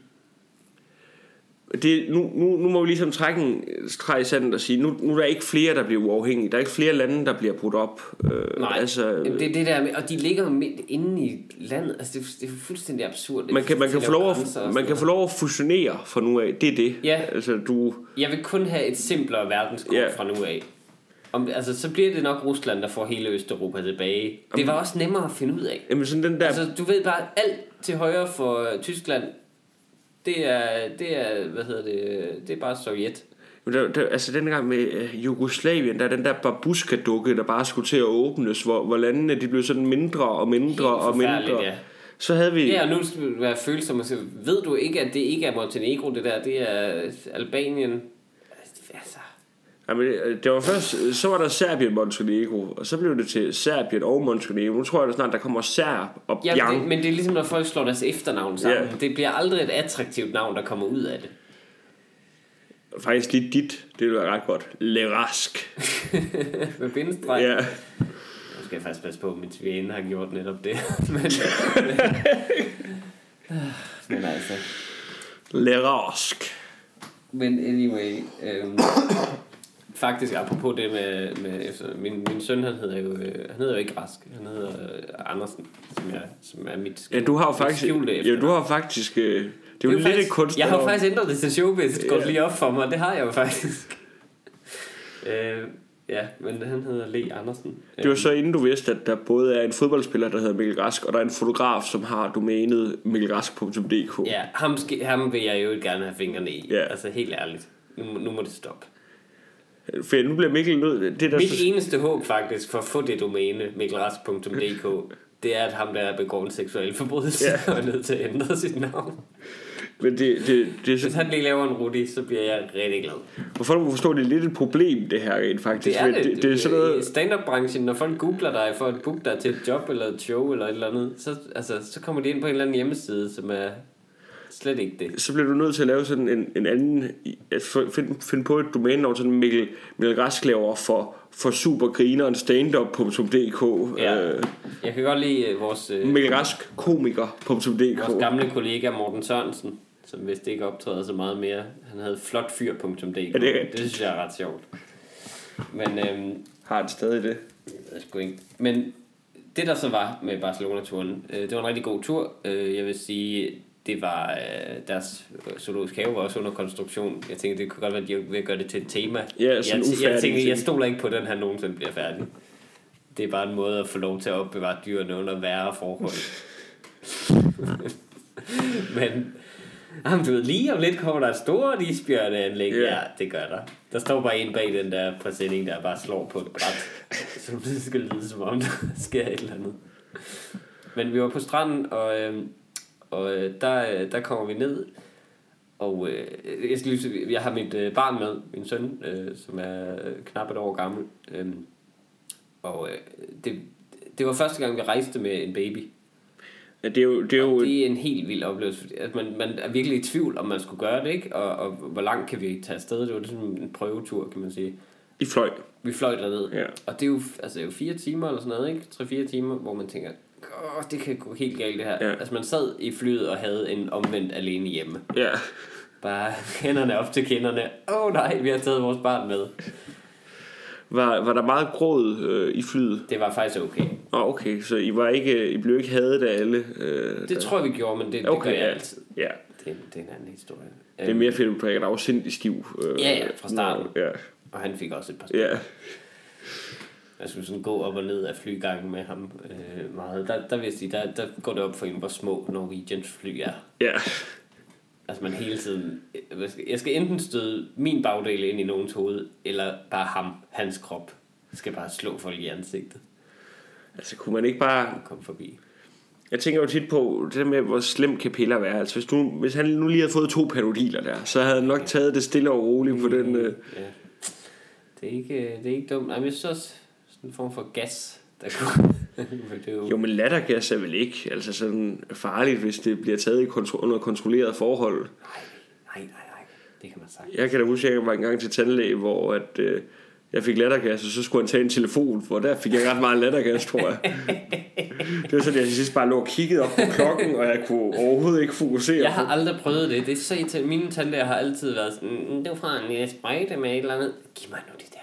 Det, nu, nu, nu må vi ligesom trække en streg i sandet og sige, nu, nu er der ikke flere, der bliver uafhængige. Der er ikke flere lande, der bliver brudt op. Øh, Nej, altså, Jamen, det er det der med, og de ligger midt inde i landet. Altså, det, er, det er fuldstændig absurd. man kan, man, kan få lov at, man kan få lov at fusionere fra nu af. Det er det. Ja. Altså, du... Jeg vil kun have et simplere verdenskort Ja. fra nu af. Om, altså, så bliver det nok Rusland, der får hele Østeuropa tilbage. Det var også nemmere at finde ud af. Jamen sådan den der... Altså, du ved bare, alt til højre for øh, Tyskland, det er, det er, hvad hedder det, det er bare Sovjet. Der, der, altså den gang med uh, Jugoslavien, der er den der babuska-dukke, der bare skulle til at åbnes, hvor, hvor landene de blev sådan mindre og mindre og mindre. ja. Så havde vi... Ja, og nu skal du være følsom og sige, ved du ikke, at det ikke er Montenegro, det der, det er Albanien. Jamen, øh, det var først, så var der Serbien Montenegro, og så blev det til Serbien og Montenegro. Nu tror jeg da snart, der kommer Serb og ja, Bjang. det, men det er ligesom, når folk slår deres efternavn sammen. Ja. Det bliver aldrig et attraktivt navn, der kommer ud af det. Faktisk lige dit, det ville være ret godt. Lerask. [laughs] Med bindestreg. Ja. Nu skal jeg faktisk passe på, at min svigerinde har gjort netop det. [laughs] men, men, [laughs] men altså... Lerask. Men anyway, øhm, faktisk apropos det med, med efter, min, min søn, han hedder jo, øh, han hedder jo ikke Rask, han hedder øh, Andersen, som, jeg, som er mit Ja, du har jo faktisk... Ja, du har faktisk... øh, Det er jo, Det er jo lidt faktisk, kunst. Jeg har jo faktisk ændret det til showbiz, det går Ja. lige op for mig, det har jeg jo faktisk. [laughs] øh, ja, men han hedder Le Andersen. Det var så inden du vidste, at der både er en fodboldspiller, der hedder Mikkel Rask, og der er en fotograf, som har domænet mikkelrask.dk. Ja, ham, skal, ham vil jeg jo gerne have fingrene i. Ja. Altså helt ærligt. Nu, nu må det stoppe. For nu bliver Mikkel nødt... Det der Mit eneste håb faktisk for at få det domæne, mikkelrask.dk, [laughs] det er, at ham der begår en seksuel forbrydelse Ja. [laughs] og er nødt til at ændre sit navn. Men det, det, det Hvis så, han lige laver en Rudi, så bliver jeg rigtig glad. for folk må forstå, det er lidt et problem, det her rent faktisk. Det er det. det, det er sådan I noget, stand-up-branchen, når folk googler dig for at booke dig til et job eller et show eller et eller andet, så, altså, så kommer de ind på en eller anden hjemmeside, som er slet ikke det. så bliver du nødt til at lave sådan en, en anden... At finde, finde på et domænenavn, sådan Mikkel, Mikkel Rask laver for, for supergrineren standup.dk. Ja. Øh, Jeg kan godt lide øh, vores, øh, Mikkel Rask komiker.dk. vores gamle kollega Morten Sørensen, som vist ikke optræder så meget mere. Han havde flotfyr.dk. Ja, det er det synes jeg er ret sjovt. Men øhm, Har han stadig det? Jeg ved sgu ikke. Men det der så var med Barcelona-turen, øh, det var en rigtig god tur. Øh, jeg vil sige, det var øh, deres zoologisk have var også under konstruktion. Jeg tænkte, det kunne godt være, at de at gøre det til et tema. Ja, jeg, sådan jeg ufærdig tænkte, jeg stoler ikke på, at den her nogensinde bliver færdig. Det er bare en måde at få lov til at opbevare dyrene under værre forhold. [laughs] Men Jamen, du ved, lige om lidt kommer der et stort isbjørneanlæg. Ja. Ja, det gør der. Der står bare en bag den der præsending, der bare slår på et bræt. som det skal lyde som om, der [laughs] sker et eller andet. Men vi var på stranden, og, øh, og øh, der, øh, der kommer vi ned. Og øh, jeg, skal lige, jeg har mit øh, barn med, min søn, øh, som er øh, knap et år gammel. Øh, og øh, det, det var første gang, vi rejste med en baby. Ja, det er jo... Det er jo Det er en helt vild oplevelse, fordi at man, man er virkelig i tvivl, om man skulle gøre det, ikke? Og, og hvor langt kan vi tage afsted? Det var ligesom en prøvetur, kan man sige. I fløj. Vi fløj derned, Ja. og det er, jo, altså, det er jo fire timer eller sådan noget, ikke? Tre-fire timer, hvor man tænker, Åh, det kan gå helt galt det her. Ja. Altså man sad i flyet og havde en omvendt alene hjemme. Ja. Bare hænderne op til kinderne. Åh oh, nej, vi har taget vores barn med. Var, var der meget gråd øh, i flyet? Det var faktisk okay. Åh, okay, så I, var ikke, I blev ikke hadet af alle? Øh, Det tror jeg, vi gjorde, men det, det Okay, gør jeg ja. altid. Ja, Det, er- det er en anden historie. det er mere fedt, at du drikker dig afsindig stiv. Øh, Ja, ja, fra starten. Ja, Og han fik også et par ja. Jeg skulle sådan gå op og ned af flygangen med ham øh, meget. Der, der jeg sige, der, der går det op for en, hvor små Norwegians fly er. ja. Altså man hele tiden... Jeg skal, jeg skal enten støde min bagdel ind i nogens hoved, eller bare ham, hans krop, skal bare slå folk i ansigtet Altså, kunne man ikke bare... komme forbi. Jeg tænker jo tit på det der med, hvor slem kan piller være. Altså, hvis, du, hvis han nu lige havde fået to panodiler der, så havde han nok taget det stille og roligt på den... Øh, Ja. Det er ikke, øh, det er ikke dumt. Nej, men jeg synes også, en form for gas, der kunne... [laughs] Jo, jo, men lattergas er vel ikke altså sådan farligt, hvis det bliver taget i kontro- under kontrolleret forhold. Nej, nej, nej, nej. Det kan man sige. Jeg kan da huske, at jeg var en gang til tandlæge, hvor at, øh, jeg fik lattergas, og så skulle han tage en telefon, for der fik jeg ret meget lattergas, tror jeg. [laughs] det var sådan, at jeg til sidst bare lå og kiggede op på klokken, og jeg kunne overhovedet ikke fokusere Jeg har på. aldrig prøvet det. Det er så. Mine tandlæger har altid været sådan, "Mm, det var fra en sprøjte med et eller andet. Giv mig nu det.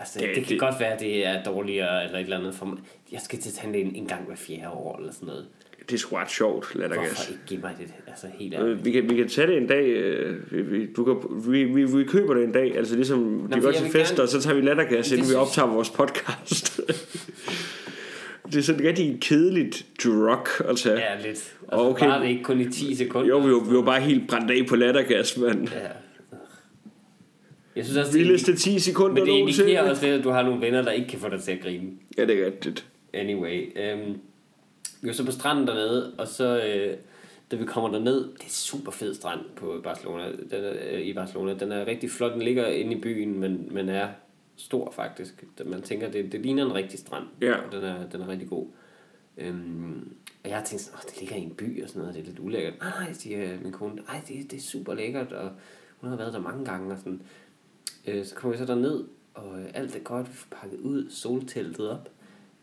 Altså, det, Det- det kan det- godt være, at det er dårligere eller et eller andet for. Jeg skal til tandlægen en gang hver fjerde år eller sådan noget. Det er sgu ret sjovt, lattergas. Hvorfor ikke give mig det? Altså, helt ærligt. Øh, Vi kan, vi kan tage det en dag. øh, Du kan, vi, vi, vi køber det en dag. Altså ligesom, det for går til fester, gerne- og så tager vi lattergas, inden vi optager vores podcast. [laughs] det er sådan rigtig kedeligt drug at tage. Ja, lidt. Altså, okay. Bare det ikke kun i 10 sekunder. Jo, vi var, vi var bare helt brændt af på lattergas, mand. Ja. Jeg synes også, det, Vildeste 10 sekunder men det indikerer også lidt, at du har nogle venner, der ikke kan få dig til at grine. Ja, det er rigtigt. Anyway, øhm, vi var så på stranden dernede, og så øh, da vi kommer derned, det er en super fed strand på Barcelona, den er, øh, i Barcelona. Den er rigtig flot, den ligger inde i byen, men, men er stor faktisk. Man tænker, det, det ligner en rigtig strand, Ja. og den er, den er rigtig god. Øhm, og jeg har tænkt sådan, Åh, det ligger i en by og sådan noget, det er lidt ulækkert. Nej, nej, siger min kone, nej, det, det er super lækkert, og hun har været der mange gange og sådan. Øh, så kommer vi så derned, og øh, alt er godt, pakket ud, solteltet op,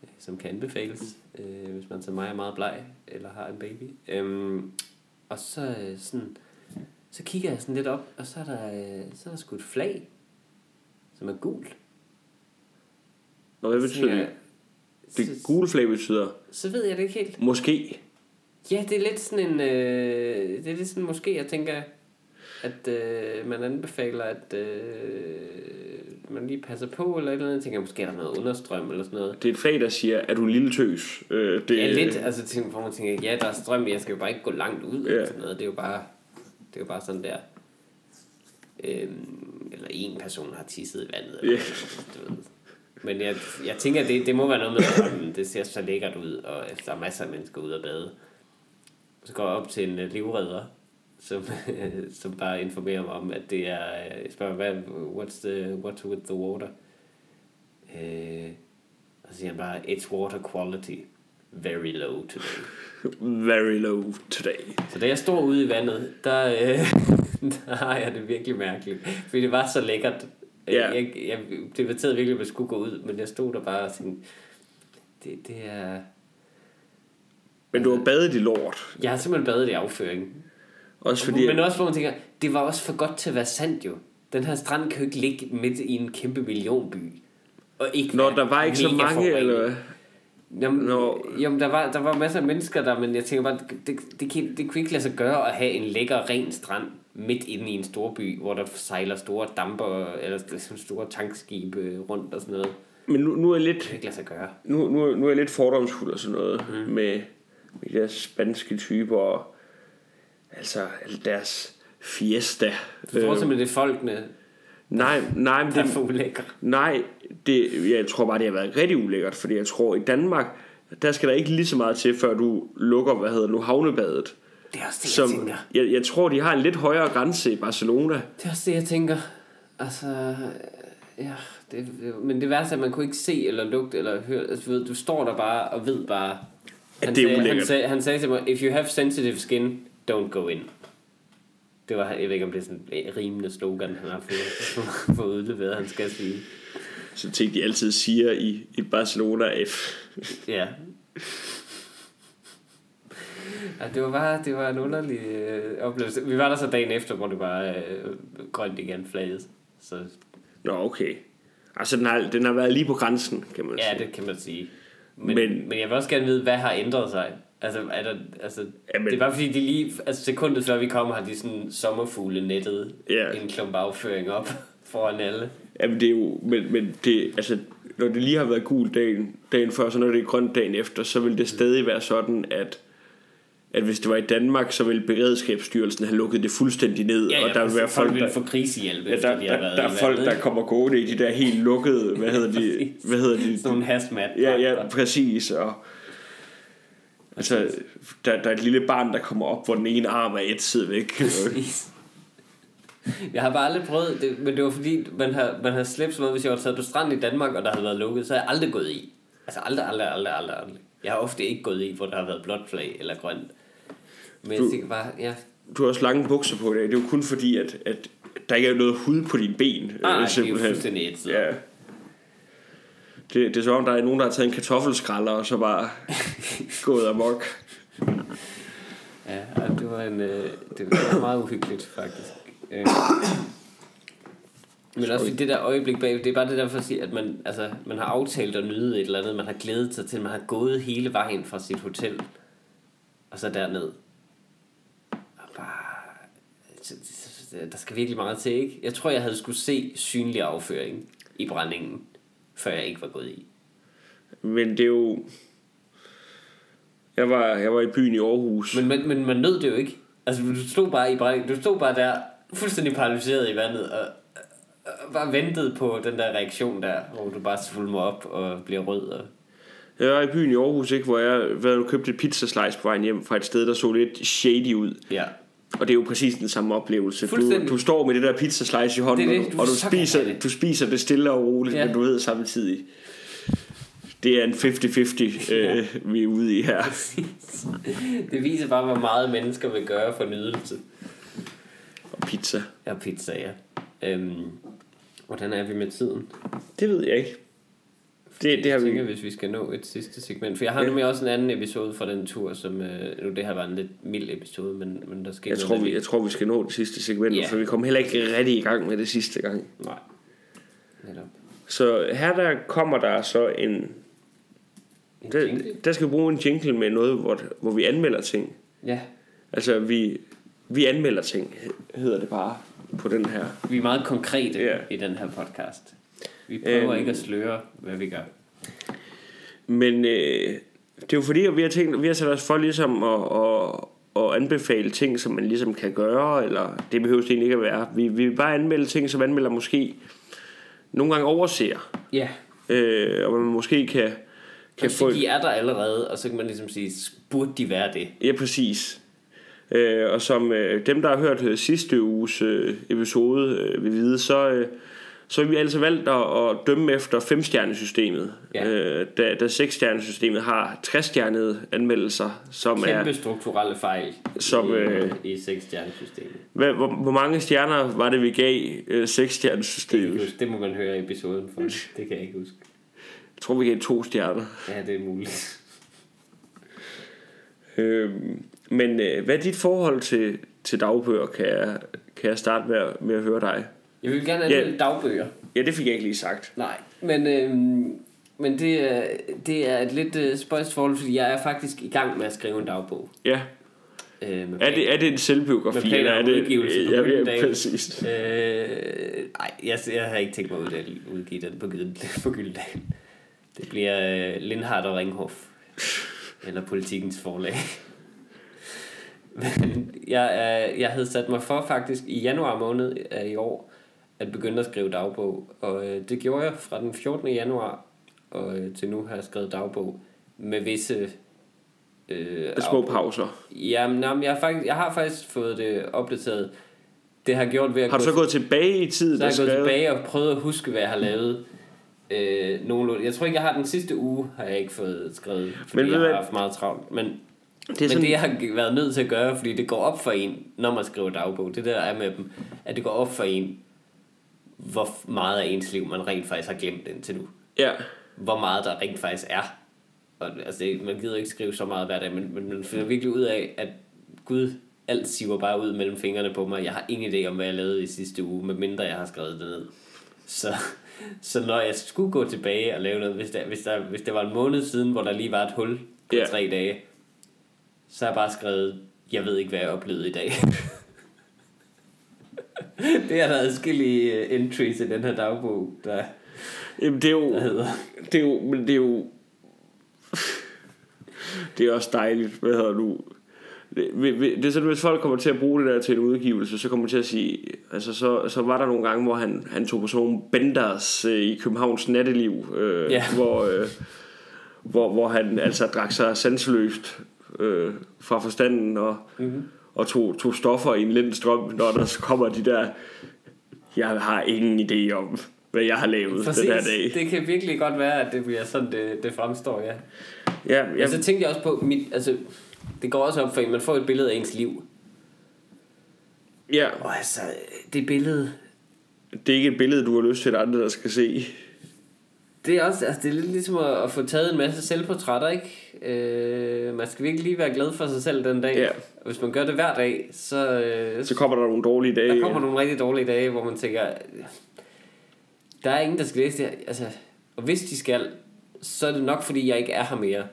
øh, som kan anbefales, øh, hvis man som mig er meget bleg, eller har en baby. Øhm, og så øh, sådan, så kigger jeg sådan lidt op, og så er der, øh, så er der sgu et flag, som er gult. Og hvad betyder det? Det gule flag betyder så ved jeg det ikke helt. måske. Ja, det er lidt sådan en... Øh, det er lidt sådan måske, jeg tænker, at øh, man anbefaler, at øh, man lige passer på, eller et eller andet. Jeg tænker, måske er der noget understrøm, eller sådan noget. Det er et flag, der siger, er du en lille tøs? Øh, det, Ja, lidt. Altså, tænker, hvor man tænker, ja, der er strøm, jeg skal jo bare ikke gå langt ud, Ja. eller sådan noget. Det er jo bare, det er jo bare sådan der. Øhm, eller en person har tisset i vandet. Eller noget, du ved. Men jeg, jeg tænker, det, det må være noget med strømmen. Det ser så lækkert ud, og der er masser af mennesker ude at bade. Så går jeg op til en øh, livredder, som, [laughs] som bare informerer mig om, at det er... øh, Jeg spørger, hvad, what's, the, what's with the water? Øh, og så siger han bare, it's water quality. Very low today. [laughs] Very low today. Så da jeg står ude i vandet, der, øh, [laughs] der har jeg det virkelig mærkeligt. Fordi det var så lækkert. Ja. Jeg, jeg debatterede virkelig, at jeg skulle gå ud, men jeg stod der bare og tænkte, det, det er... Men du har badet i lort. Jeg har simpelthen badet i afføring. Også fordi, Men også hvor man tænker, det var også for godt til at være sandt jo. Den her strand kan jo ikke ligge midt i en kæmpe millionby. Og ikke når der var ikke så mange, forurenet. eller hvad? Jamen, Nå. jamen der, var, der var masser af mennesker der, men jeg tænker bare, det, det, det, kan, det kunne ikke lade sig gøre at have en lækker, ren strand midt inde i en stor by, hvor der sejler store damper, eller sådan store tankskibe rundt og sådan noget. Det Men nu, nu er jeg lidt, kan ikke lade sig gøre. nu, nu, nu er jeg lidt fordomsfuld og sådan noget mm. med, med de der spanske typer og altså deres fiesta. Du tror simpelthen, det er folkene, nej, nej, men der er det, for ulækre. nej, det, jeg tror bare, det har været rigtig ulækkert, fordi jeg tror, i Danmark, der skal der ikke lige så meget til, før du lukker, hvad hedder det nu, havnebadet. Det er også det, jeg Som, tænker. jeg, jeg tror, de har en lidt højere grænse i Barcelona. Det er også det, jeg tænker. Altså, ja, det, det, men det værste er, at man kunne ikke se eller lugte eller høre. Altså, du, ved, du står der bare og ved bare... Han, det er sagde, han, ulækkert. sagde, han sagde til mig, if you have sensitive skin, don't go in. Det var, jeg ved ikke, om det er sådan en rimende slogan, han har fået, [laughs] fået udleveret, han skal sige. Så ting, de altid siger i, i Barcelona F. Ja. Ja, det var bare det var en underlig øh, oplevelse. Vi var der så dagen efter, hvor det var øh, grønt igen flaget. Så Nå, okay. Altså, den har, den har været lige på grænsen, kan man Ja, sige. det kan man sige. Men, Men- men, men jeg vil også gerne vide, hvad har ændret sig? Altså, er der, altså Jamen- det er bare fordi, de lige, altså sekundet før vi kommer, har de sådan sommerfugle nettet Ja. en klump afføring op [laughs] foran alle. Jamen, det er jo... Men, men det, altså, når det lige har været gul dagen, dagen før, så når det er grønt dagen efter, så vil det stadig være sådan, at at hvis det var i Danmark, så ville Beredskabsstyrelsen have lukket det fuldstændig ned, Ja, ja, og der vil være folk, vil der, få krisehjælp, ja, efter der, de har der, været der i er folk, der kommer gående i de der helt lukkede, [laughs] hvad hedder de, hvad hedder de, Sådan nogle hazmat Ja, ja, præcis. Og, altså, der, der er et lille barn, der kommer op, hvor den ene arm er et side væk. Jeg har bare aldrig prøvet det, men det var fordi, man har, man har slæbt sådan noget, hvis jeg var taget på stranden i Danmark, og der havde været lukket, så har jeg aldrig gået i. Altså aldrig, aldrig, aldrig, aldrig, aldrig. Jeg har ofte ikke gået i, hvor der har været blåt flag eller grønt. Men Du- jeg bare, ja, Du har også lange bukser på i dag. Det er jo kun fordi, at, at der ikke er noget hud på dine ben. nej, øh, det er jo fuldstændig et Ja. Det, det er som om, der er nogen, der har taget en kartoffelskralder, og så bare [laughs] gået amok. Ja, det var en, øh, det var meget uhyggeligt, faktisk. Øh. Men også fordi det der øjeblik bag, det er bare det der for at sige, at man, altså, man har aftalt at nyde et eller andet, man har glædet sig til, man har gået hele vejen fra sit hotel, og så derned. Og bare, der skal virkelig meget til, ikke? Jeg tror, jeg havde skulle se synlig afføring i brændingen, før jeg ikke var gået i. Men det er jo... Jeg var, jeg var i byen i Aarhus. Men, men, men man nød det jo ikke. Altså, du stod bare i du stod bare der, fuldstændig paralyseret i vandet, og, og bare ventede på den der reaktion der, hvor du bare svulmer op og bliver rød. Og... Jeg var i byen i Aarhus, ikke, hvor jeg hvad, du købte et pizzaslice på vejen hjem fra et sted, der så lidt shady ud. Ja. Og det er jo præcis den samme oplevelse. Du, du står med det der pizzaslice i hånden, Det det, og- du og du spiser, det. du spiser det stille og roligt, Ja. men du ved samtidig, det er en 50-50, øh, vi er ude i her. Det viser bare, hvor meget mennesker vil gøre for nydelse. Og pizza. Ja, pizza, ja. Øhm, hvordan er vi med tiden? Det ved jeg ikke. Det, det har vi tænker, hvis vi skal nå et sidste segment. For jeg har nemlig også en anden episode fra den tur, som... Øh, nu det her var en lidt mild episode, men, men der skal jeg tror, vi, jeg tror, vi skal nå det sidste segment, Ja. for vi kom heller ikke rigtig i gang med det sidste gang. Nej. Netop. Så her der kommer der så en... En Der, jingle? der skal vi bruge en jingle med noget, hvor, hvor vi anmelder ting. Ja, Altså, vi, vi anmelder ting, hedder det bare på den her. vi er meget konkrete Ja. i den her podcast. Vi prøver Øhm. ikke at sløre, hvad vi gør. Men øh, det er jo fordi, at vi har, tænkt, vi har sat os for ligesom at, at, at anbefale ting, som man ligesom kan gøre, eller det behøver det egentlig ikke at være. Vi, vi vil bare anmelde ting, som anmelder måske nogle gange overser, Ja, øh, og man måske kan, kan få... de er der allerede, og så kan man ligesom sige, burde de være det? Ja, præcis. Øh, og som øh, dem, der har hørt sidste uges øh, episode, øh, vil vide, så, øh, så vi altså valgt at, at dømme efter femstjernesystemet. Ja. Øh, da, da seksstjernesystemet har trestjernede anmeldelser, som er... Kæmpe strukturelle fejl Som, i, øh, i seksstjernesystemet. Hvad, hvor, hvor mange stjerner var det, vi gav øh, Det, seksstjernesystemet? huske. det må man høre i episoden for. Det kan jeg ikke huske. Jeg tror, vi gav to stjerner. Ja, det er muligt. Øh, men øh, hvad er dit forhold til, til dagbøger, kan jeg, kan jeg starte med, at- med at høre dig? Jeg vil gerne Ja. anmelde dagbøger. Ja, det fik jeg ikke lige sagt. Nej, men, øhm, men det, er, det er et lidt øh, spøjst forhold, fordi jeg er faktisk i gang med at skrive en dagbog. Ja. Øh, Er det, er det en selvbiografi? Med eller er det, udgivelse på ja, ja, præcis. Øh, nej, jeg, jeg har ikke tænkt mig at udgive- den på, på Gyldendal. Det bliver øh, Lindhardt og Ringhof. Eller Politikens forlag. Men jeg, er, jeg havde sat mig for faktisk i januar måned af i år, at begynde at skrive dagbog. Og øh, det gjorde jeg fra den 14. januar og øh, til nu har jeg skrevet dagbog med visse... Øh, Små pauser. Jamen, jamen, jeg, har faktisk, jeg har faktisk fået det opdateret. Det har gjort ved at Har du gå så gået tilbage i tiden så har jeg gået skrevet? tilbage og prøvet at huske, hvad jeg har lavet. Øh, nogenlunde. Jeg tror ikke, jeg har den sidste uge, har jeg ikke fået skrevet, fordi Men jeg har haft meget travlt. Men Det det, er men sådan, det, jeg har været nødt til at gøre, fordi det går op for en, når man skriver dagbog, det der er med dem, at det går op for en, hvor meget af ens liv, man rent faktisk har glemt indtil nu. ja. Hvor meget der rent faktisk er. Og, altså, det, man gider ikke skrive så meget hver dag, men, men man finder virkelig ud af, at Gud, alt siver bare ud mellem fingrene på mig. Jeg har ingen idé om, hvad jeg lavede i sidste uge, medmindre jeg har skrevet det ned. Så, så når jeg skulle gå tilbage og lave noget, hvis der, hvis, der, hvis det var en måned siden, hvor der lige var et hul på Ja. tre dage, så har jeg bare skrevet, jeg ved ikke, hvad jeg oplevede i dag. [laughs] [laughs] det er der adskillige øh, entries i den her dagbog, der, Jamen, det er jo... der hedder. Det er jo... Men det er jo... Det er også dejligt. Hvad hedder du? Det, det er sådan, hvis folk kommer til at bruge det der til en udgivelse, så kommer de til at sige, altså så, så var der nogle gange, hvor han, han tog på sådan nogle benders øh, i Københavns natteliv, øh, Ja. hvor, øh, hvor, hvor han altså drak sig sanseløst øh, fra forstanden og, mm-hmm. Og tog, tog stoffer i en lind strøm, når der så kommer de der, jeg har ingen idé om, hvad jeg har lavet Præcis, den her dag. det kan virkelig godt være, at det bliver sådan, det, det fremstår, ja. Ja, Ja. ja, Så tænkte jeg også på, mit, altså, det går også op for en, man får et billede af ens liv. ja, Og altså, det billede, det er ikke et billede, du har lyst til, at andre der skal se. Det er også, altså det er lidt ligesom at, at få taget en masse selvportrætter, ikke? Øh, man skal virkelig lige være glad for sig selv den dag. Ja. Og hvis man gør det hver dag, så, øh, Så kommer der nogle dårlige dage. der kommer nogle rigtig dårlige dage, hvor man tænker, der er ingen, der skal læse det her. Altså, og hvis de skal, så er det nok, fordi jeg ikke er her mere.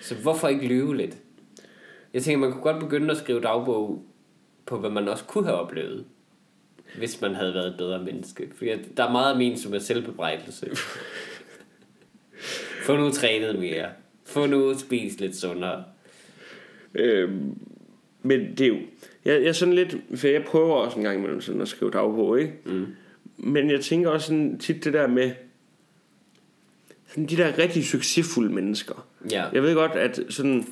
Så hvorfor ikke lyve lidt? Jeg tænker, man kunne godt begynde at skrive dagbog på, hvad man også kunne have oplevet, hvis man havde været et bedre menneske. For der er meget af min, som er selvbebrejdelse. Få nu trænet mere. Få nu spist lidt sundere. Øhm, men det er jo... Jeg, jeg er sådan lidt... For jeg prøver også en gang imellem sådan at skrive dagbog, ikke? Mm. Men jeg tænker også sådan tit det der med... Sådan de der rigtig succesfulde mennesker. Ja. Jeg ved godt, at sådan...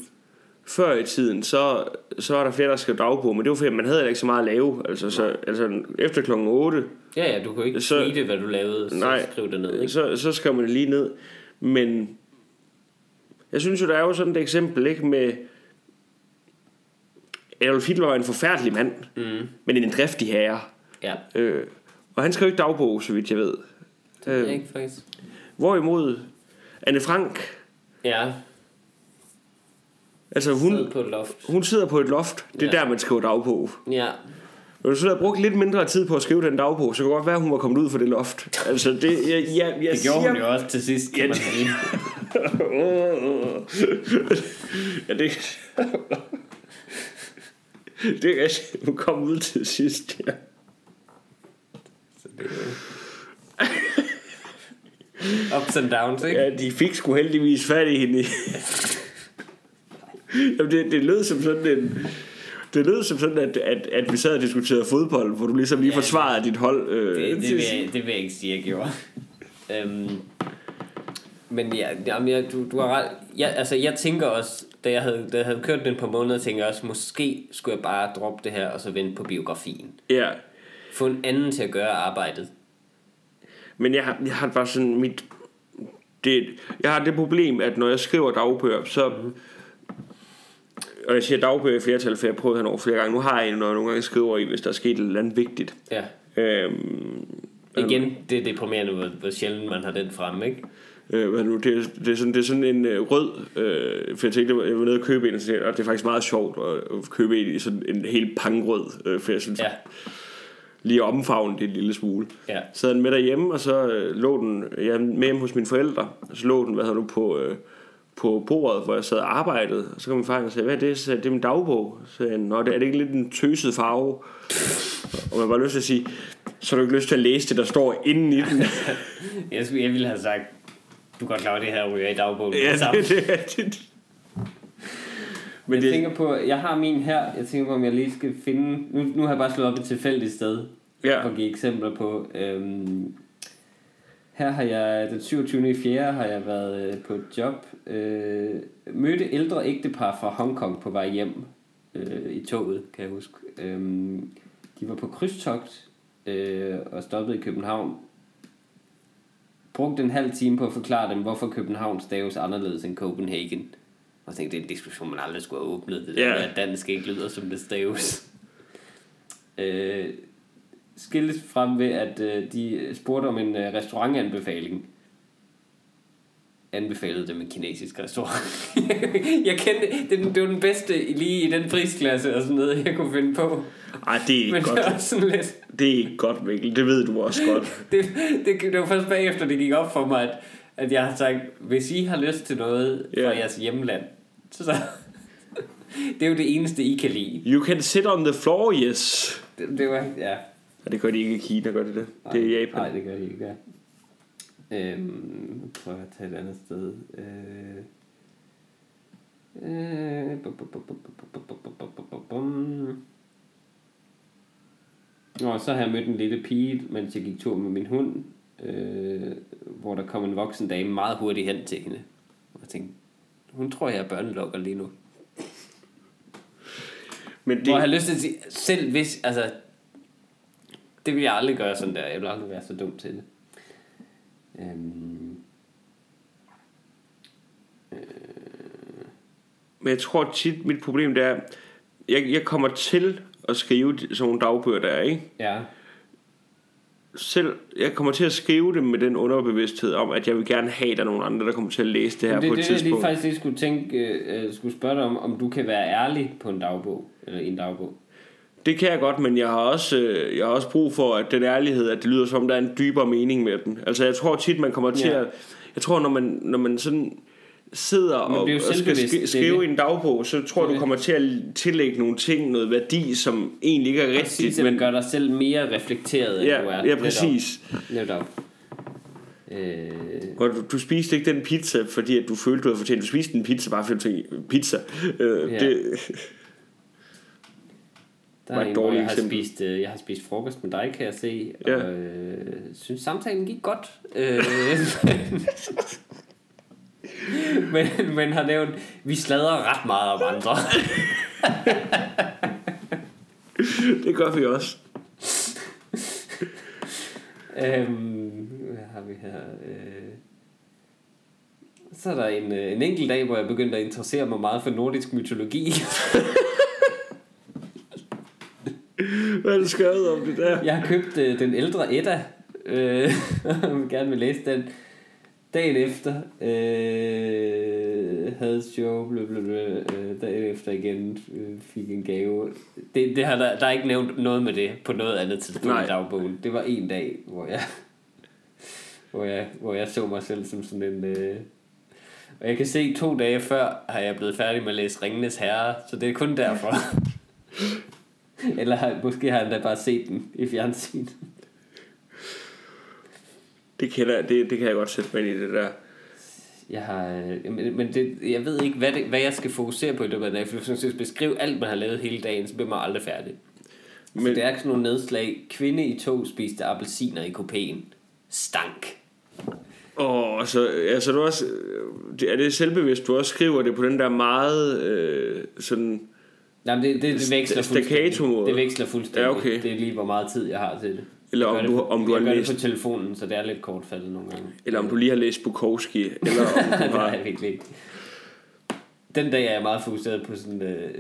Før i tiden, så, så var der flere, der skrev dagbog, men det var fordi, man havde ikke så meget at lave. Altså, så, altså efter klokken 8, Ja, ja, du kunne ikke Så- tweete, hvad du lavede, så Nej. skriv det ned, ikke? så, så skrev man det lige ned. Men jeg synes jo, der er jo sådan et eksempel ikke med... Adolf Hitler var en forfærdelig mand, Mm. men en driftig herre. Ja, Øh, og han skrev ikke dagbog, så vidt jeg ved. det er Øh, ikke faktisk. hvorimod Anne Frank, Ja, altså hun, hun på et loft. hun sidder på et loft. Det er Ja. der, man skriver dagbog. Ja, Hvis du havde brugt lidt mindre tid på at skrive den dagbog, så kan det godt være, at hun var kommet ud for det loft. Altså, det, jeg, jeg, jeg det gjorde siger, hun jo også til sidst, kan Ja, man sige. [laughs] ja, det... [laughs] det er hun kom ud til sidst, ja. Så det er jo- Ups and downs, ikke? ja. de fik sgu heldigvis fat i hende. [laughs] Jamen, det, det lød som sådan en... Det lød som sådan, at, at, at vi sad og diskuterede fodbold, hvor du ligesom lige Ja. forsvarede dit hold. Øh, Det, det, vil jeg, det vil jeg ikke sige, jeg gjorde. øhm, men ja, jamen, jeg, du, du har ret. Ja, altså, jeg tænker også, da jeg havde, da jeg havde kørt den par måneder, tænker jeg også, måske skulle jeg bare droppe det her, og så vente på biografien. Ja, Få en anden til at gøre arbejdet. men jeg har, jeg har bare sådan mit... Det, jeg har det problem, at når jeg skriver dagbøger, så... Og jeg siger dagbøger i flertal, for jeg prøvet han over flere gange. Nu har jeg en, når jeg nogle gange skriver i, hvis der er sket et eller andet vigtigt. Ja. Øhm, Igen, det er deprimerende, hvor, hvor sjældent man har den fremme, ikke? Øh, hvad nu, det, er, det, er sådan, det er sådan en øh, rød, øh, for jeg tænkte, jeg var nede og købe en, og så tænkte jeg, "Åh, det er faktisk meget sjovt at, at købe en i sådan en helt pangrød, øh, for jeg synes Ja, lige omfavne det en lille smule. ja. Så havde den med derhjemme, og så øh, lå den jeg er med hjemme hos mine forældre, og så lå den, hvad hedder nu, på, øh, på bordet, hvor jeg sad og arbejdede, og så kom min far og sagde, hvad er det? Så sagde jeg, det er min dagbog. Så sagde Nå, det er det ikke lidt en tøset farve? Og man var lyst til at sige, så har du ikke lyst til at læse det, der står inde i den. [laughs] Jeg, skulle, jeg ville have sagt, du er godt klar over, at det her ryger i dagbogen. ja, det, det, det, Men Men jeg det, tænker på, jeg har min her, jeg tænker på, om jeg lige skal finde, nu, nu har jeg bare slået op et tilfældigt sted, ja. for at give eksempler på. Øhm, her har jeg, den 27. i 4. har jeg været øh, på et job, øh, mødte ældre ægtepar fra Hongkong på vej hjem øh, i toget, kan jeg huske. Øhm, de var på krydstogt øh, og stoppede i København. Brugte en halv time på at forklare dem, hvorfor København staves anderledes end Copenhagen. Og jeg tænkte, det er en diskussion, man aldrig skulle have åbnet. Det der med, at dansk ikke lyder, som det staves. Øh, skilles frem ved, at øh, de spurgte om en øh, restaurantanbefaling. Anbefalede dem en kinesisk restaurant. [laughs] jeg kendte, det, det var den bedste lige i den prisklasse og sådan noget, jeg kunne finde på. Ej, det er ikke Men godt. det var sådan lidt... Det er ikke godt, Mikkel. Det ved du også godt. [laughs] Det, det, det var først bagefter, det gik op for mig, at, at jeg har sagt, hvis I har lyst til noget fra Ja. jeres hjemland, så, så [laughs] det er jo det eneste, I kan lide. You can sit on the floor, yes. Det, det var, ja. Og det gør de ikke i Kina, gør de det? Nej, det er i Japan. Nej, det gør de ikke, ja. Øhm, prøv at tage et andet sted. Øh, øh, Nå, så har jeg mødt en lille pige, mens jeg gik tur med min hund, øh, hvor der kom en voksen dame meget hurtigt hen til hende. Og jeg tænkte, hun tror, jeg er børnelokker lige nu. Men det... Hvor jeg har lyst til at sige, selv hvis, altså, det vil jeg aldrig gøre sådan der. Jeg vil aldrig være så dum til det. Øhm, men jeg tror tit, mit problem det er, jeg, jeg kommer til at skrive sådan nogle dagbøger der, ikke? ja, selv, jeg kommer til at skrive det med den underbevidsthed om, at jeg vil gerne have, at der er nogle andre, der kommer til at læse det her det, på et det, det, jeg lige tidspunkt. faktisk lige skulle tænke, øh, skulle spørge dig om, om du kan være ærlig på en dagbog, eller en dagbog. Det kan jeg godt, men jeg har også, øh, jeg har også brug for, at den ærlighed, at det lyder som, der er en dybere mening med den. Altså jeg tror tit, man kommer til Ja. at... Jeg tror, når man, når man sådan sidder Man og, og skal sk- skrive i en dagbog, så tror jeg, du kommer til at tillægge nogle ting, noget værdi, som egentlig ikke er Præcis, rigtigt. at Men, gør dig selv mere reflekteret, end du er. ja, ja, Netop. præcis. Netop. Øh, Og du, du spiste ikke den pizza, fordi at du følte, du havde fortjent. Du spiste en pizza, bare fordi du tænkte, pizza. Øh, Ja. det, der var er en, hvor jeg har, eksempel. spist, øh, jeg har spist frokost med dig, kan jeg se, Ja. og øh, synes samtalen gik godt. Øh, [laughs] men, men har nævnt, vi sladrer ret meget om andre. [laughs] det gør vi også. øhm, hvad har vi her? Øh, så er der en, øh, en enkelt dag, hvor jeg begyndte at interessere mig meget for nordisk mytologi. [laughs] Hvad er det skrevet om det der? Jeg har købt øh, den ældre Edda, øh, [laughs] vil gerne vil læse den. Dagen efter øh, havde show, blø, blø, blø, øh, dagen efter igen øh, fik en gave. Det, det har der, der er ikke nævnt noget med det på noget andet tidspunkt Nej. i dagbogen. Det var en dag, hvor jeg, [laughs] hvor jeg, hvor jeg så mig selv som sådan en... Øh, og jeg kan se, to dage før har jeg blevet færdig med at læse Ringenes Herre, så det er kun derfor. [laughs] [laughs] Eller måske har han da bare set den i fjernsyn. Det, kender, jeg- det, det kan jeg godt sætte mig ind i det der. Jeg har, øh, men, men det, jeg ved ikke, hvad, det, hvad jeg skal fokusere på i løbet af dagen, for hvis skal beskrive alt, man har lavet hele dagen, så bliver man aldrig færdig. Men, så det er sådan nogle nedslag. Kvinde i tog spiste appelsiner i kopæen. Stank. Og så altså du også, øh, det- er det selvbevidst, du også skriver det på den der meget øh, sådan, Jamen, det, det, det veksler fuldstændig. Det veksler fuldstændig. Ja, okay. Det er lige, hvor meget tid jeg har til det. Eller om du- på- om du har læst- på telefonen, så det er lidt kortfattet nogle gange. eller om du lige har læst Bukowski, eller om du [laughs] har, jeg virkelig ikke. Den dag er jeg meget fokuseret på sådan... Øh,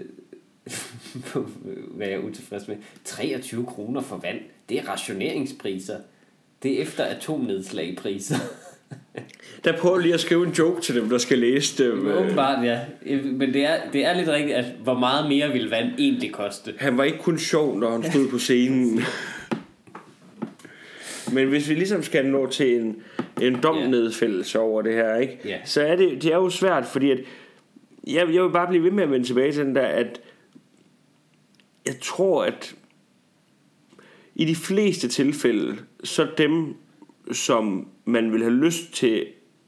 [laughs] på, hvad jeg er utilfreds med. 23 kroner for vand. Det er rationeringspriser. Det er efter atomnedslagpriser. [laughs] [laughs] der prøver lige at skrive en joke til dem, der skal læse det. Men Åbenbart, ja. Men det er, det er lidt rigtigt, at hvor meget mere vil vand egentlig koste. Han var ikke kun sjov, når han stod på scenen. [laughs] Men hvis vi ligesom skal nå til en, en domnedfældelse over det her, ikke? Ja. så er det, det er jo svært, fordi at jeg, jeg vil bare blive ved med at vende tilbage til den der, at jeg tror, at i de fleste tilfælde, så dem, som man vil have lyst til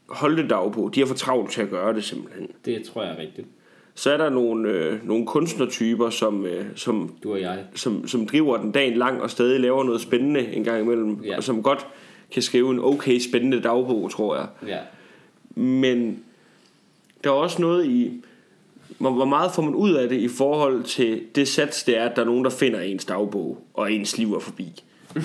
holde dag på, de har for travlt til at gøre det simpelthen. Det tror jeg er rigtigt. Så er der nogle, øh, nogle kunstnertyper, som, øh, som Du og jeg. som, som driver den dagen lang og stadig laver noget spændende en gang imellem, Ja. og som godt kan skrive en okay spændende dagbog, tror jeg. Ja. Men der er også noget i, hvor, hvor meget får man ud af det i forhold til det sats, det er, at der er nogen, der finder ens dagbog, og ens liv er forbi. [laughs]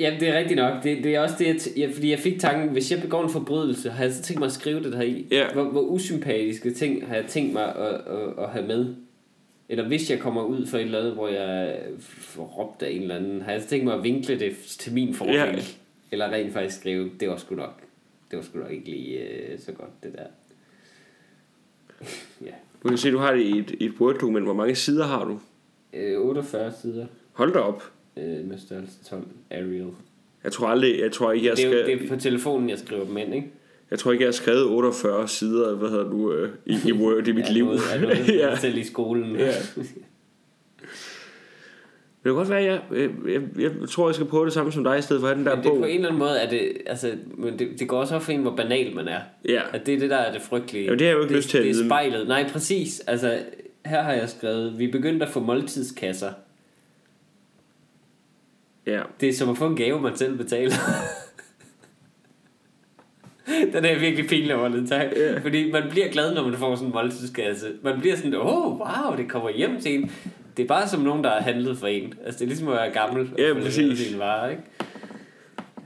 Jamen, det er rigtigt nok. Det, det er også det, jeg t- jeg, fordi jeg fik tanken, hvis jeg begår en forbrydelse, har jeg så tænkt mig at skrive det her i. Ja. Hvor, hvor usympatiske ting har jeg tænkt mig at, at, at have med? Eller hvis jeg kommer ud for et eller andet, hvor jeg får råbt af en eller anden, har jeg så tænkt mig at vinkle det til min fordel? Ja. Eller rent faktisk skrive, det var sgu nok, det var sgu nok ikke lige øh, så godt, det der. [laughs] ja. Du kan se, du har det i et, i et Word-dokument. Hvor mange sider har du? Øh, 48 sider Hold da op. øh, med størrelse 12 Arial. Jeg tror aldrig, jeg tror ikke, jeg Det er jo skal, det er på telefonen, jeg skriver dem ind, ikke? jeg tror ikke, jeg har skrevet 48 sider, hvad hedder du, øh, i, i Word i mit [laughs] Er liv. Noget, er noget, [laughs] ja. ja. selv i skolen. Ja. Det kan godt være, jeg, jeg, jeg, jeg tror, jeg skal prøve det samme som dig, i stedet for at have den der Men det, bog. på en eller anden måde er det, altså, men det, det går også op for en, hvor banal man er. Ja. At det er det, der er det frygtelige. Jamen, det har jeg jo ikke det, lyst til Det er spejlet. Nej, præcis. Altså, her har jeg skrevet, vi begyndte at få måltidskasser. Ja. Det er som at få en gave, man selv betaler. [laughs] Den er virkelig pinlig over det tak. Ja. Fordi man bliver glad, når man får sådan en måltidskasse. Man bliver sådan, åh, oh, wow, det kommer hjem til en. Det er bare som nogen, der har handlet for en. Altså, det er ligesom at være gammel og Ja, få leveret præcis. varer, ikke?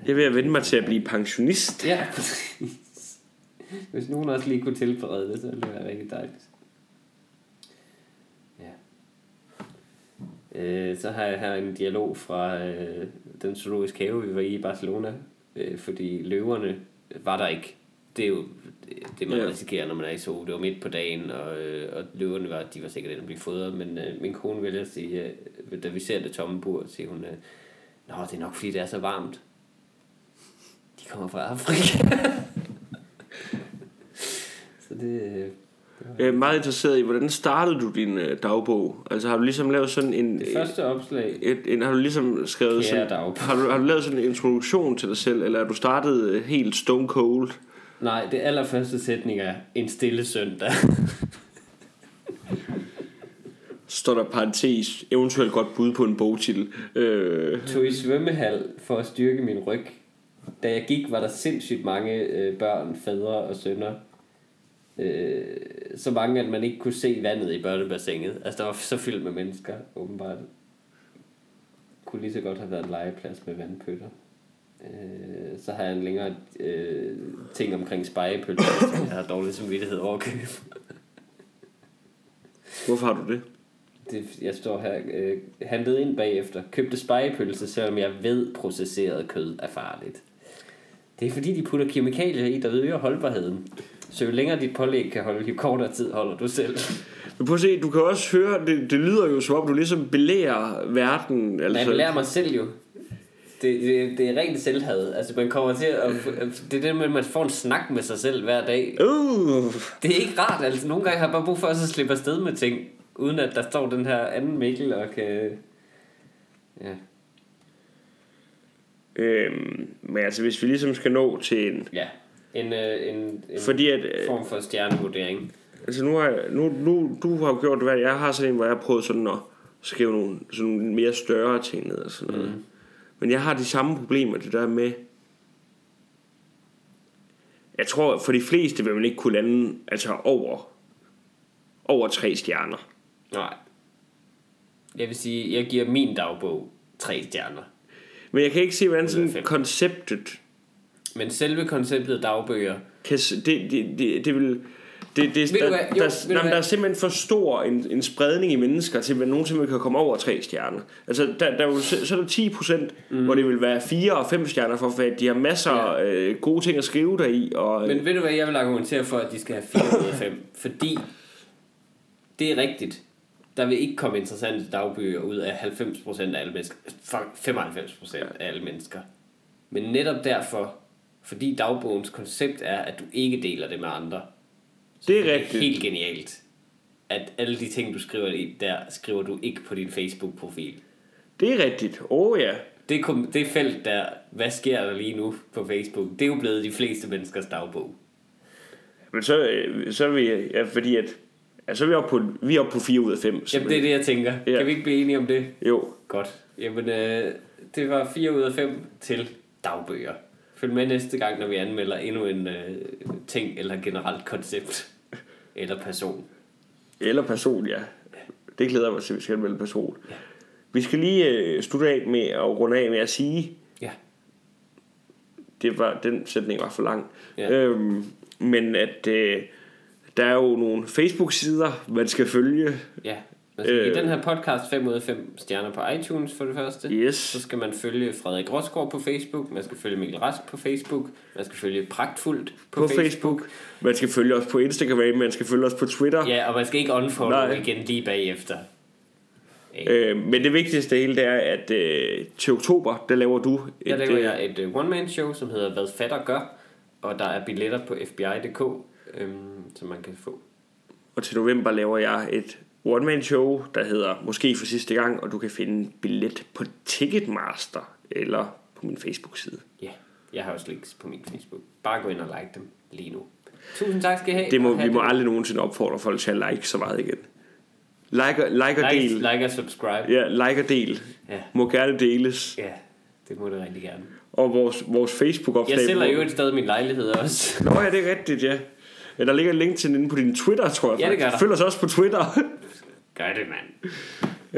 Jeg at vende mig til at blive pensionist. Ja, præcis. Hvis nogen også lige kunne tilberede det, så ville det være rigtig dejligt. Ja. Øh, så har jeg her en dialog fra øh, den zoologiske have, vi var i i Barcelona, øh, fordi løverne var der ikke. Det er jo det, man Ja. risikerer, når man er i zoo. Det var midt på dagen, og, øh, og løverne var, de var sikkert inde at blive fodret, men øh, min kone ville at sige, øh, da vi ser det tomme bur, siger hun, øh, Nå, det er nok fordi, det er så varmt. De kommer fra Afrika. [laughs] så det... øh, Jeg er meget interesseret i, hvordan startede du din øh, dagbog? Altså har du ligesom lavet sådan en... Det første opslag, Et, en, har du ligesom skrevet Kære sådan, dagbog. har, du, har du lavet sådan en introduktion til dig selv, eller er du startet øh, helt stone cold? Nej, det allerførste sætning er en stille søndag. [laughs] Står der parentes, eventuelt godt bud på en bogtitel. Øh, Tog i svømmehal for at styrke min ryg. Da jeg gik, var der sindssygt mange øh, børn, fædre og sønner. Øh, så mange, at man ikke kunne se vandet i børnebassinet. Altså, der var så fyldt med mennesker, åbenbart. Kunne lige så godt have været en legeplads med vandpøtter. Øh, så har jeg en længere øh, ting omkring spejepølser, som jeg har dårlig samvittighed over at købe. hvorfor har du det? Det, jeg står her, øh, handlede ind bagefter, købte spejepølse, selvom jeg ved, processeret kød er farligt. Det er fordi, de putter kemikalier i, der øger holdbarheden. Så jo længere dit pålæg kan holde, jo kortere tid holder du selv. [laughs] Men prøv at se, du kan også høre, det, det lyder jo som om, du ligesom belærer verden. Altså, Men jeg lærer mig selv jo. Det, det, det er rent selvhad. Altså man kommer til at... Det er det med, at man får en snak med sig selv hver dag. Uh, Det er ikke rart. Altså nogle gange har jeg bare brug for at slippe afsted med ting. Uden at der står den her anden Mikkel og kan... Ja. øhm, men altså, hvis vi ligesom skal nå til en... Ja. En, øh, en, en Fordi at, øh, form for stjernevurdering. altså nu har jeg, nu, nu, du har jo gjort hvad jeg har sådan en, hvor jeg har prøvet sådan at skrive nogle, sådan nogle mere større ting ned og sådan noget. Mm. Men jeg har de samme problemer, det der med, jeg tror, for de fleste vil man ikke kunne lande altså over, over tre stjerner. Nej. Jeg vil sige, jeg giver min dagbog tre stjerner. Men jeg kan ikke se, hvordan sådan konceptet Men selve konceptet dagbøger, kan, det, det, det, det vil... Det, det, der? Jo, der, ved du nej, men hvad? der er simpelthen for stor en, en spredning i mennesker til, at nogen simpelthen kan komme over tre stjerner. Altså, der, der er jo, så er der 10 procent, mm. hvor det vil være 4 og 5 stjerner, for at de har masser af Ja. øh, gode ting at skrive der i. Og, Men ved du hvad, jeg vil argumentere for, at de skal have 4 ud af 5? [laughs] Fordi det er rigtigt. Der vil ikke komme interessante dagbøger ud af 90% af alle mennesker. Fuck, 95% af alle mennesker. Men netop derfor, fordi dagbogens koncept er, at du ikke deler det med andre. så Det er rigtigt. helt genialt. At alle de ting, du skriver i, der skriver du ikke på din Facebook-profil. det er rigtigt. Åh oh, ja. Det, kom, det felt der, hvad sker der lige nu på Facebook, det er jo blevet de fleste menneskers dagbog. Men så, øh, så er vi... Ja, fordi at... Ja, så er vi oppe på, vi er oppe på 4 ud af 5. Jamen, det er det, jeg tænker. Ja. Kan vi ikke blive enige om det? Jo. Godt. Jamen, øh, det var 4 ud af 5 til dagbøger. Følg med næste gang, når vi anmelder endnu en øh, ting eller generelt koncept eller person. Eller person, ja. Det glæder mig til, vi skal anmelde person. Vi skal lige øh, slutte af med at runde af med at sige, Ja. det var, den sætning var for lang. Ja. Øhm, men at øh, der er jo nogle Facebook-sider, man skal følge. Ja. Man skal øh. Øh. give den her podcast 5 ud af 5 stjerner på iTunes for det første. Yes. Så skal man følge Frederik Rosgaard på Facebook, man skal følge Mikkel Rask på Facebook, man skal følge Pragtfuldt på, På Facebook. Man skal følge os på Instagram, man skal følge os på Twitter. Ja, og man skal ikke unfollow Nej. igen lige bagefter. Øh, men det vigtigste hele det er, at øh, til oktober, der laver du et, Der laver øh, jeg et uh, one-man-show, som hedder Hvad fatter gør, og der er billetter på fbi.dk, øhm, som man kan få. og til november laver jeg et one-man-show, der hedder Måske for sidste gang, og du kan finde en billet på Ticketmaster eller på min Facebook-side. Ja, jeg har også links på min Facebook. Bare gå ind og like dem lige nu. Tusind tak skal I have. Det må, vi må aldrig nogensinde opfordre folk til at like så meget igen. Like, og- like og like, del. like og subscribe. Ja, like og del. Ja. Må gerne deles. ja, det må det rigtig gerne. Og vores, vores Facebook-opslag. Jeg sælger jo et sted min lejlighed også. Nå ja, det er rigtigt, ja. ja. Der ligger en link til den inde på din Twitter, tror jeg Ja, det gør der. Følg os også på Twitter. [laughs] Gør det, mand.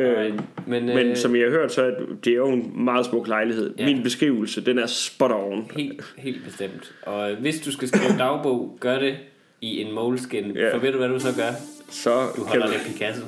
øh. Men, men øh, som I har hørt, så er det- er jo en meget smuk lejlighed. Ja. Min beskrivelse, den er spot on. Helt, helt bestemt. Og øh, hvis du skal skrive dagbog, gør det i en moleskin. Ja. For ved du, hvad du så gør? Så Du kan holder du... det Picasso.